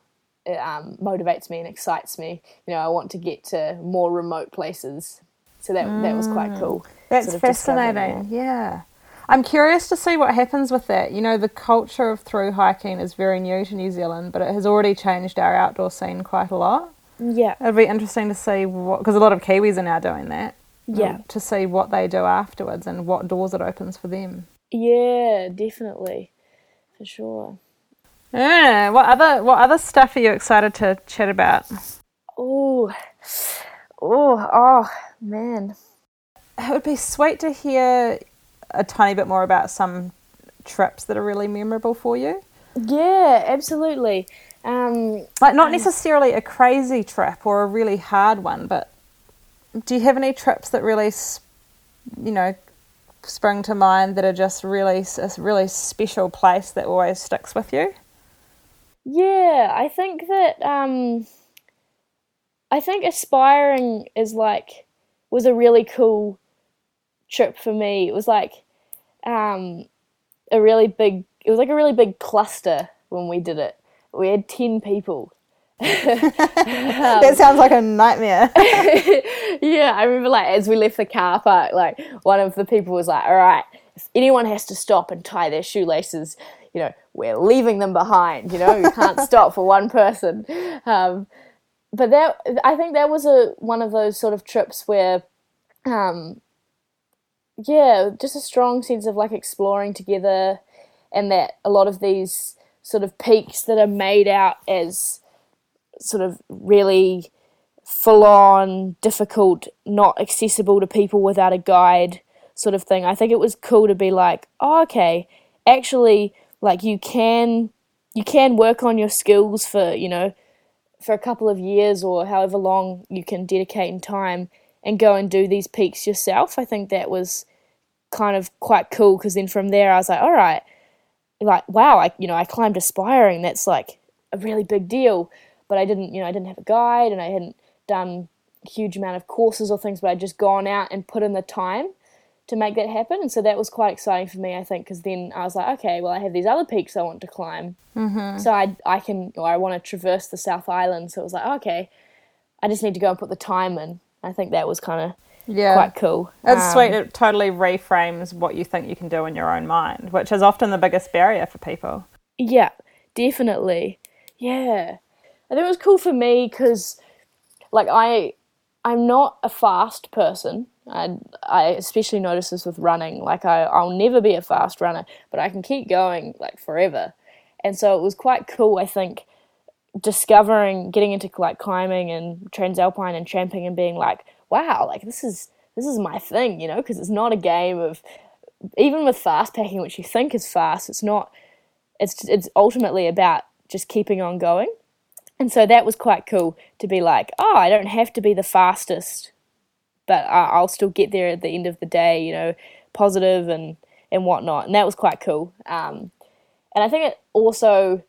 um, motivates me and excites me. You know, I want to get to more remote places. So that, that was quite cool. That's sort of fascinating. Yeah. I'm curious to see what happens with that. You know, the culture of through hiking is very new to New Zealand, but it has already changed our outdoor scene quite a lot. Yeah. It'll be interesting to see what, because a lot of Kiwis are now doing that. Yeah. um, to see what they do afterwards and what doors it opens for them. Yeah, definitely. For sure. Yeah. What other what other stuff are you excited to chat about? Oh, oh, oh, man. It would be sweet to hear a tiny bit more about some trips that are really memorable for you. Yeah, absolutely. Um, Like, not necessarily a crazy trip or a really hard one, but do you have any trips that really, you know, spring to mind that are just really a really special place that always sticks with you? Yeah, I think that um I think Aspiring is like was a really cool trip for me. It was like um a really big it was like a really big cluster when we did it. We had 10 people. That sounds like a nightmare. yeah, I remember like as we left the car park, like one of the people was like, "All right, if anyone has to stop and tie their shoelaces, you know, we're leaving them behind. You know, you can't stop for one person." Um, but that I think that was a one of those sort of trips where, um, yeah, just a strong sense of like exploring together, and that a lot of these sort of peaks that are made out as sort of really full on, difficult, not accessible to people without a guide sort of thing. I think it was cool to be like, oh, okay, actually, like you can you can work on your skills for you know for a couple of years or however long you can dedicate in time and go and do these peaks yourself. I think that was kind of quite cool because then from there I was like, all right, like wow, I you know I climbed Aspiring. That's like a really big deal. But I didn't, you know, I didn't have a guide and I hadn't done a huge amount of courses or things. But I'd just gone out and put in the time to make that happen. And so that was quite exciting for me, I think, because then I was like, okay, well, I have these other peaks I want to climb. Mm-hmm. So I I can or I want to traverse the South Island. So it was like, okay, I just need to go and put the time in. I think that was kind of Yeah. quite cool. It's Um, sweet. It totally reframes what you think you can do in your own mind, which is often the biggest barrier for people. Yeah, definitely. Yeah, I think it was cool for me because, like, I I'm not a fast person. I I especially notice this with running. Like, I I'll never be a fast runner, but I can keep going like forever. And so it was quite cool. I think discovering, getting into like climbing and transalpine and tramping and being like, wow, like this is this is my thing, you know, because it's not a game of even with fast packing, which you think is fast, it's not it's it's ultimately about just keeping on going. And so that was quite cool to be like, oh, I don't have to be the fastest, but I'll still get there at the end of the day, you know, positive and and whatnot. And that was quite cool. Um, and I think it also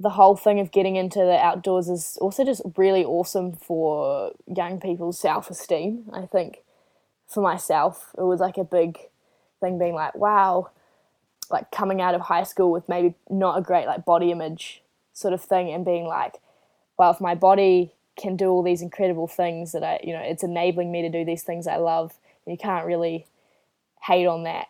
the whole thing of getting into the outdoors is also just really awesome for young people's self esteem. I think for myself, it was like a big thing being like, wow, like coming out of high school with maybe not a great like body image sort of thing and being like, well, if my body can do all these incredible things that I, you know, it's enabling me to do these things I love, you can't really hate on that,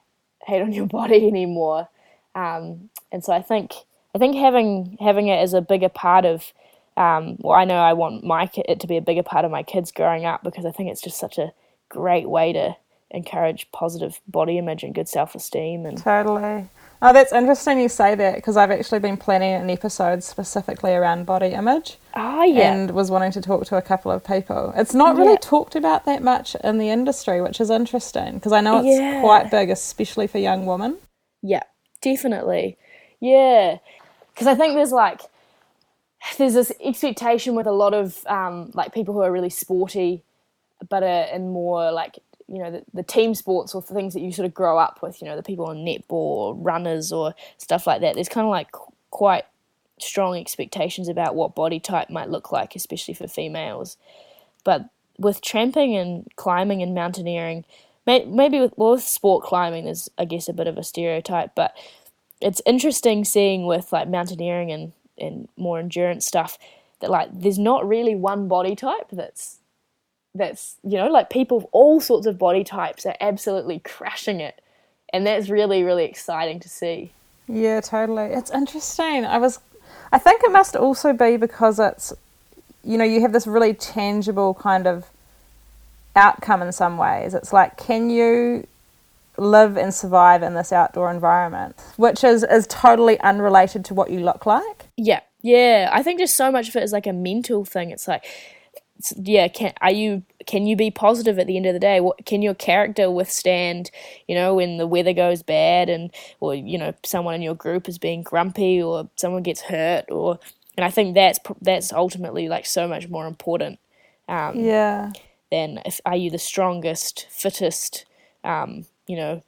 hate on your body anymore. Um, and so I think, I think having having it as a bigger part of, um, well, I know I want my it to be a bigger part of my kids growing up because I think it's just such a great way to encourage positive body image and good self esteem and Totally. Oh, that's interesting you say that because I've actually been planning an episode specifically around body image oh yeah and was wanting to talk to a couple of people. It's not really Yeah. talked about that much in the industry, which is interesting because I know it's Yeah. quite big, especially for young women. Yeah, definitely. Yeah, because I think there's like there's this expectation with a lot of um, like people who are really sporty, but are in more like you know the, the team sports or things that you sort of grow up with. You know the people on netball or runners or stuff like that. There's kind of like qu- quite strong expectations about what body type might look like, especially for females. But with tramping and climbing and mountaineering, may, maybe with, well, with sport climbing, there's I guess a bit of a stereotype, but it's interesting seeing with like mountaineering and, and more endurance stuff that like there's not really one body type that's that's you know like people of all sorts of body types are absolutely crashing it and that's really really exciting to see Yeah, totally. It's interesting. I was, I think it must also be because it's, you know, you have this really tangible kind of outcome in some ways. It's like, can you live and survive in this outdoor environment, which is is totally unrelated to what you look like. Yeah, yeah. I think just so much of it is like a mental thing. It's like yeah, can are you can you be positive at the end of the day? What can your character withstand? You know, when the weather goes bad and or you know someone in your group is being grumpy or someone gets hurt or and I think that's that's ultimately like so much more important um, Yeah. than if are you the strongest, fittest, um, you know,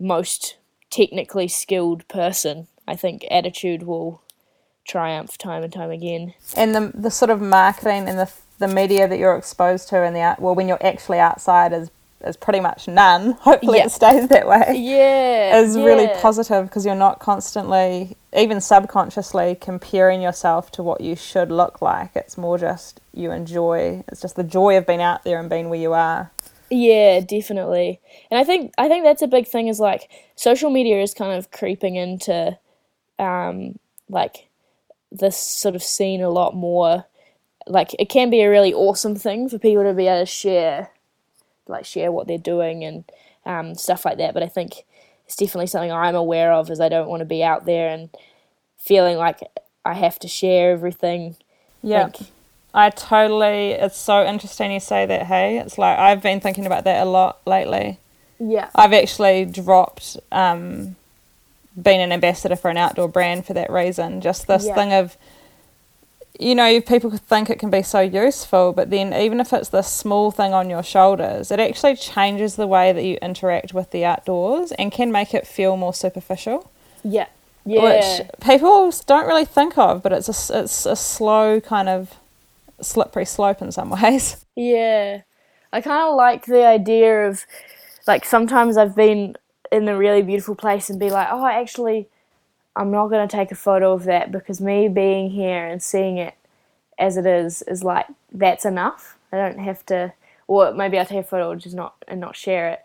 most technically skilled person. I think attitude will triumph time and time again. And the the sort of marketing and the the media that you're exposed to and the out- well when you're actually outside is is pretty much none. Hopefully Yeah. it stays that way. Yeah, Is really positive because you're not constantly, even subconsciously, comparing yourself to what you should look like. It's more just you enjoy. It's just the joy of being out there and being where you are. Yeah, definitely. And I think I think that's a big thing is like social media is kind of creeping into um like this sort of scene a lot more. Like it can be a really awesome thing for people to be able to share like share what they're doing and um, stuff like that. But I think it's definitely something I'm aware of is I don't want to be out there and feeling like I have to share everything. Yeah. Like, I totally. It's so interesting you say that. Hey, it's like I've been thinking about that a lot lately. yeah. I've actually dropped um, being an ambassador for an outdoor brand for that reason. Just this Yeah. thing of, you know, people think it can be so useful, but then even if it's this small thing on your shoulders, it actually changes the way that you interact with the outdoors and can make it feel more superficial. Yeah. Yeah. Which people don't really think of, but it's a, it's a slow kind of slippery slope in some ways. Yeah. I kind of like the idea of, like, sometimes I've been in a really beautiful place and be like, oh, I actually, I'm not going to take a photo of that because me being here and seeing it as it is is like, that's enough. I don't have to, or maybe I'll take a photo just not, and not share it.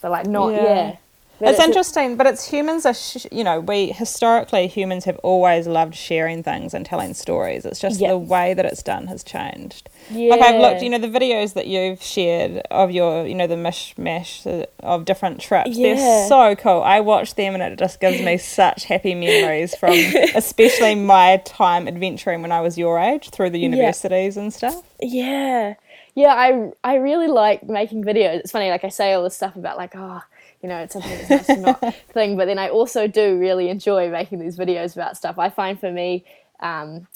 But, like, not, Yeah. yeah. But it's a- interesting, but it's humans are, sh- you know, we historically humans have always loved sharing things and telling stories. It's just Yeah. the way that it's done has changed. Yeah. Like I've looked, you know, the videos that you've shared of your, you know, the mishmash uh, of different trips. Yeah. They're so cool. I watch them and it just gives me such happy memories from, especially my time adventuring when I was your age through the universities and stuff. Yeah. Yeah, I I really like making videos. It's funny, like I say all this stuff about like, oh, you know, it's something that's nice to not thing, but then I also do really enjoy making these videos about stuff. I find for me, um,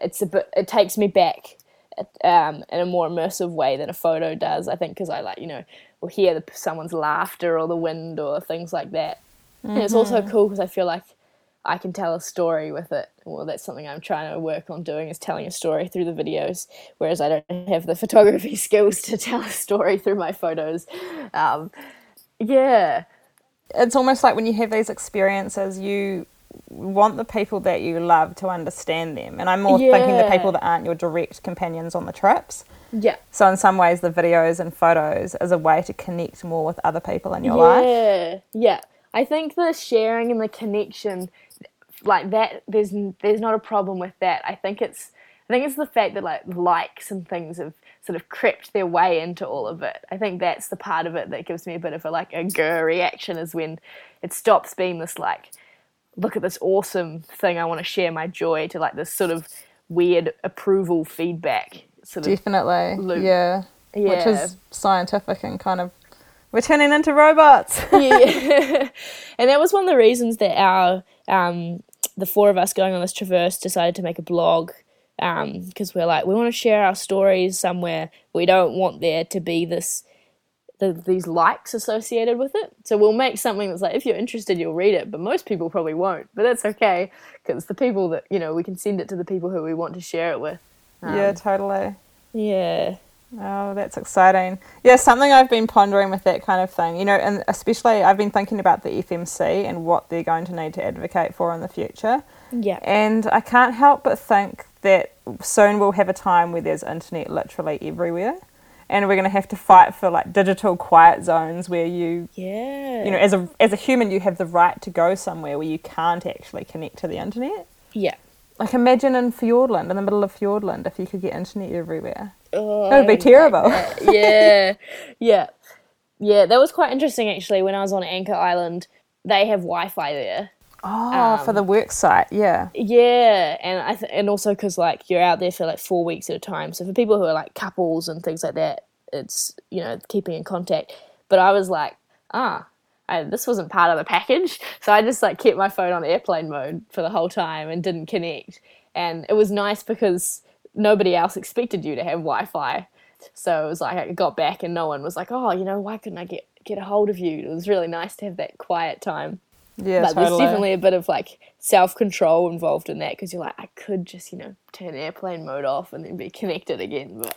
it's a bit, it takes me back um, in a more immersive way than a photo does. I think because I like, you know, will hear the, someone's laughter or the wind or things like that. And it's also cool because I feel like I can tell a story with it. Well, that's something I'm trying to work on doing is telling a story through the videos, whereas I don't have the photography skills to tell a story through my photos. Um, yeah, it's almost like when you have these experiences, you want the people that you love to understand them. And I'm more thinking the people that aren't your direct companions on the trips. yeah, So in some ways, the videos and photos is a way to connect more with other people in your life. yeah, yeah. I think the sharing and the connection, like that, there's there's not a problem with that. I think it's I think it's the fact that like likes and things have sort of crept their way into all of it. I think that's the part of it that gives me a bit of a like a grr reaction is when it stops being this like look at this awesome thing I want to share my joy to like this sort of weird approval feedback sort of Definitely. Loop. Yeah. Which is scientific and kind of we're turning into robots. yeah. and that was one of the reasons that our um, the four of us going on this traverse decided to make a blog Um, because we're like we want to share our stories somewhere. We don't want there to be this the, these likes associated with it. So we'll make something that's like if you're interested, you'll read it. But most people probably won't. But that's okay because the people that you know we can send it to the people who we want to share it with. yeah, um, totally. Yeah. Oh, that's exciting. Yeah, something I've been pondering with that kind of thing, you know, and especially I've been thinking about the FMC and what they're going to need to advocate for in the future. Yeah. And I can't help but think that soon we'll have a time where there's internet literally everywhere. And we're going to have to fight for like digital quiet zones where you, Yeah. you know, as a as a human, you have the right to go somewhere where you can't actually connect to the internet. yeah. Like imagine in Fiordland, in the middle of Fiordland, if you could get internet everywhere. Oh, That would be terrible. that. yeah, yeah, yeah. That was quite interesting actually. When I was on Anchor Island, they have Wi-Fi there. Oh, for the work site, yeah. Yeah, and I th- and also because like you're out there for like four weeks at a time. So for people who are like couples and things like that, it's you know keeping in contact. But I was like, ah, I, this wasn't part of the package, so I just like kept my phone on airplane mode for the whole time and didn't connect. And it was nice because nobody else expected you to have Wi-Fi. So it was like I got back and no one was like, oh, you know, why couldn't I get get a hold of you? It was really nice to have that quiet time Yeah, but there's definitely a bit of like self control involved in that because you're like, I could just you know turn airplane mode off and then be connected again, but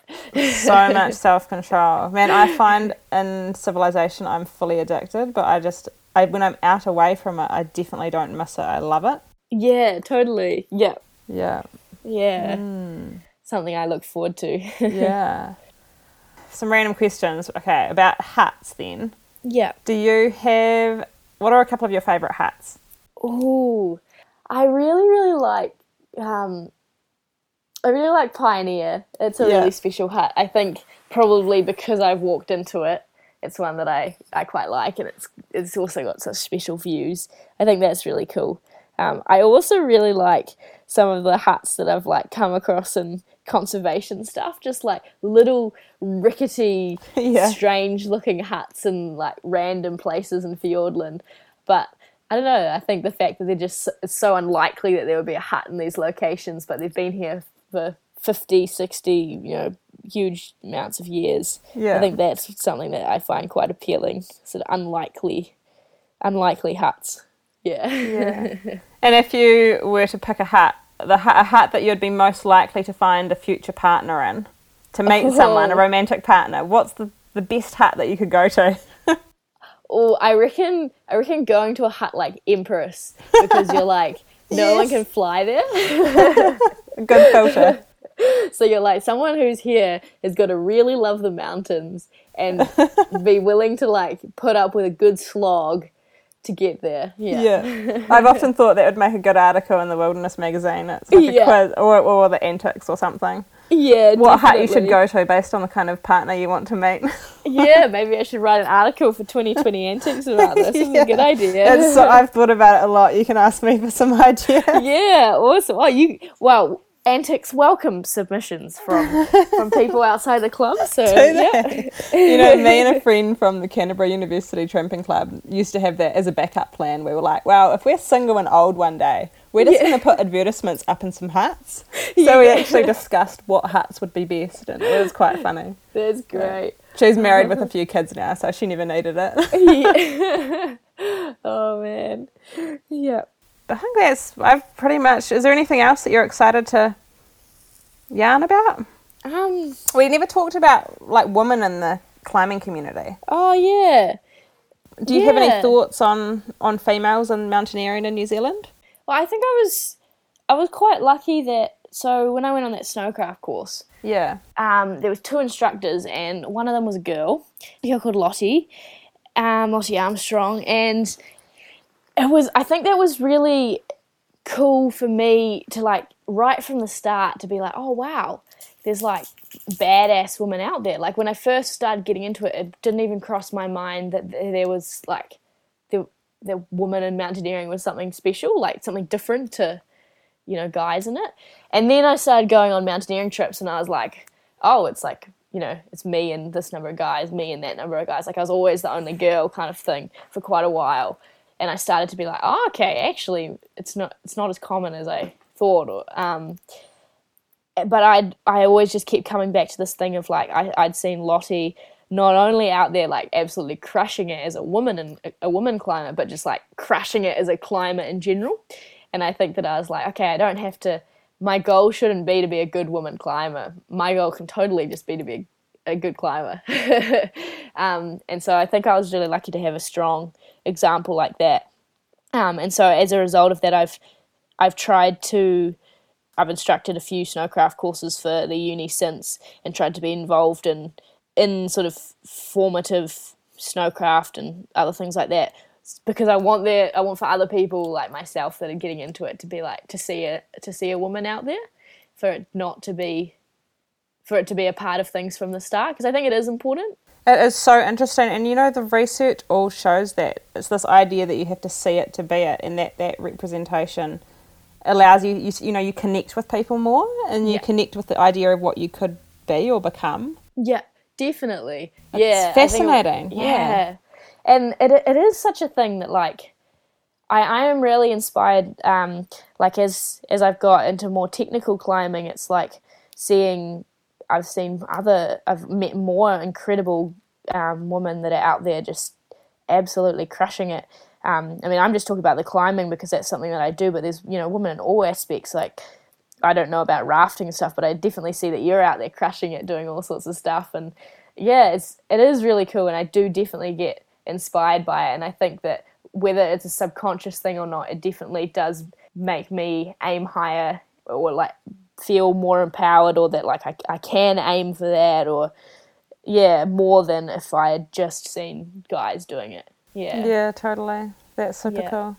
so much self control. Man, I find in civilization I'm fully addicted, but I just I when I'm out away from it, I definitely don't miss it. I love it. yeah, totally, yeah, Yeah, yeah, Mm. something I look forward to. yeah. Some random questions. Okay, about hats then. yeah. Do you have what are a couple of your favorite hats? Oh, I really really like um, I really like Pioneer. It's a Yeah. really special hat. I think probably because I've walked into it, it's one that I, I quite like, and it's it's also got such special views. I think that's really cool. Um, I also really like some of the hats that I've like come across in conservation stuff, just like little rickety, Yeah. strange looking huts in like random places in Fiordland. But I don't know. I think the fact that they're just it's so unlikely that there would be a hut in these locations, but they've been here for 50, 60, you know, huge amounts of years. Yeah. I think that's something that I find quite appealing. Sort of unlikely, unlikely huts. Yeah. Yeah. and if you were to pick a hat, the a hat that you'd be most likely to find a future partner in, to meet oh. someone, a Oh. romantic partner, what's the the best hat that you could go to? or oh, I reckon, I reckon going to a hut like Empress because you're like no one can fly there. Good filter. So you're like someone who's here has got to really love the mountains and be willing to like put up with a good slog to get there. Yeah. Yeah. I've often thought that would make a good article in the Wilderness magazine. It's like a quiz or, or the antics or something. Yeah. What hat you should go to based on the kind of partner you want to meet. Yeah, maybe I should write an article for 2020 Antics about this. It's a good idea. It's so, I've thought about it a lot. You can ask me for some ideas. yeah, awesome. Oh, you well, Antics welcome submissions from from people outside the club. So yeah. you know, me and a friend from the Canterbury University Tramping Club used to have that as a backup plan. We were like, well, if we're single and old one day, we're just Yeah. going to put advertisements up in some huts. So we actually discussed what huts would be best, and it was quite funny. That's great. She's married with a few kids now, so she never needed it. Yeah. oh man. Yeah. I think that's, I've pretty much, is there anything else that you're excited to yarn about? Um. We never talked about like women in the climbing community. Oh yeah. Do you have any thoughts on on females and mountaineering in New Zealand? Well, I think I was I was quite lucky that so when I went on that snowcraft course, Yeah. um, there was two instructors and one of them was a girl, a girl called Lottie, um, Lottie Armstrong, and it was I think that was really cool for me to like right from the start to be like, oh wow, there's like badass women out there. Like when I first started getting into it, it didn't even cross my mind that there was like the the woman in mountaineering was something special, like something different to you know guys in it. And then I started going on mountaineering trips, and I was like, oh, it's like you know, it's me and this number of guys, me and that number of guys. Like I was always the only girl kind of thing for quite a while. And I started to be like, oh, okay, actually, it's not it's not as common as I thought. Or, um, but I I always just keep coming back to this thing of like I, I'd seen Lottie not only out there like absolutely crushing it as a woman and a, a woman climber, but just like crushing it as a climber in general. And I think that I was like, okay, I don't have to. My goal shouldn't be to be a good woman climber. My goal can totally just be to be a, a good climber. um, and so I think I was really lucky to have a strong example like that. Um, and so as a result of that, I've I've tried to I've instructed a few snowcraft courses for the uni since and tried to be involved in in sort of formative snowcraft and other things like that because I want there I want for other people like myself that are getting into it to be like to see a to see a woman out there for it not to be for it to be a part of things from the start because I think it is important It is so interesting, and you know the research all shows that it's this idea that you have to see it to be it, and that that representation allows you, you, you know, you connect with people more, and you Yeah. connect with the idea of what you could be or become. Yeah, definitely. It's yeah, think- fascinating, yeah. yeah. and it it is such a thing that like. I, I am really inspired. Um, like as as I've got into more technical climbing, it's like seeing. I've seen other. I've met more incredible um, women that are out there just absolutely crushing it. Um, I mean, I'm just talking about the climbing because that's something that I do. But there's you know women in all aspects. Like I don't know about rafting and stuff, but I definitely see that you're out there crushing it, doing all sorts of stuff, and yeah, it's it is really cool, and I do definitely get inspired by it, and I think that whether it's a subconscious thing or not, it definitely does make me aim higher or like feel more empowered, or that like I I can aim for that, or yeah, more than if I had just seen guys doing it. Yeah. Yeah, totally. That's super Yeah. cool.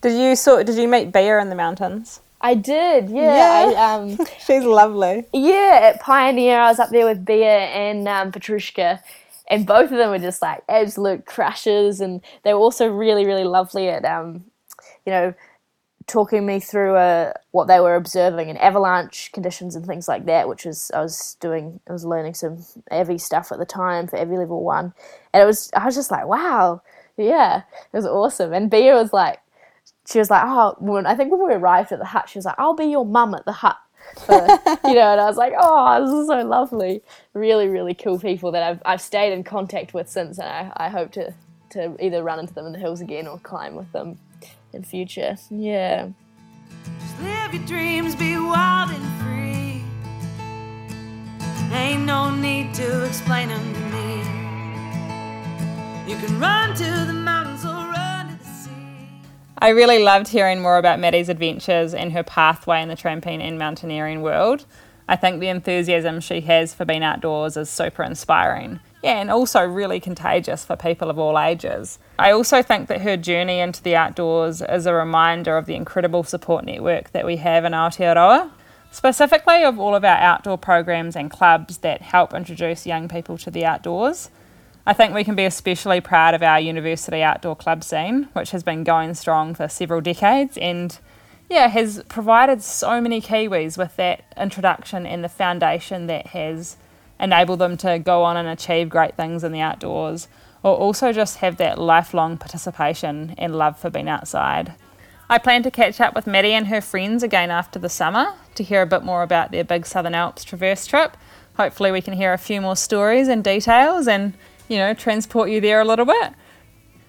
Did you sort? Did you meet Bea in the mountains? I did, yeah. Yeah. I, um, She's lovely. Yeah, at Pioneer, I was up there with Bea and um, Petrushka, and both of them were just like absolute crushes, and they were also really, really lovely at, um, you know, talking me through uh, what they were observing in avalanche conditions and things like that, which was I was doing, I was learning some heavy stuff at the time for Avi level one, and it was I was just like, wow, yeah, it was awesome, and Bea was like. She was like, oh, when, I think when we arrived at the hut, she was like, I'll be your mum at the hut for, you know, and I was like, oh, this is so lovely. Really, really cool people that I've, I've stayed in contact with since, and I, I hope to, to either run into them in the hills again or climb with them in future. Yeah. Just live your dreams, be wild and free. Ain't no need to explain them to me. You can run to the mountains or run to the sea. I really loved hearing more about Maddie's adventures and her pathway in the tramping and mountaineering world. I think the enthusiasm she has for being outdoors is super inspiring. Yeah, and also really contagious for people of all ages. I also think that her journey into the outdoors is a reminder of the incredible support network that we have in Aotearoa, specifically of all of our outdoor programs and clubs that help introduce young people to the outdoors. I think we can be especially proud of our university outdoor club scene, which has been going strong for several decades and yeah, has provided so many Kiwis with that introduction and the foundation that has enabled them to go on and achieve great things in the outdoors, or also just have that lifelong participation and love for being outside. I plan to catch up with Maddie and her friends again after the summer to hear a bit more about their big Southern Alps traverse trip. Hopefully, we can hear a few more stories and details and, you know, transport you there a little bit.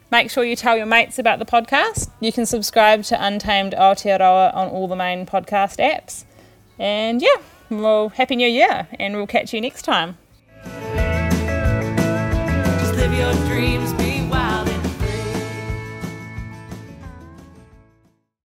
Make sure you tell your mates about the podcast. You can subscribe to Untamed Aotearoa on all the main podcast apps. And yeah, well, Happy New Year, and we'll catch you next time.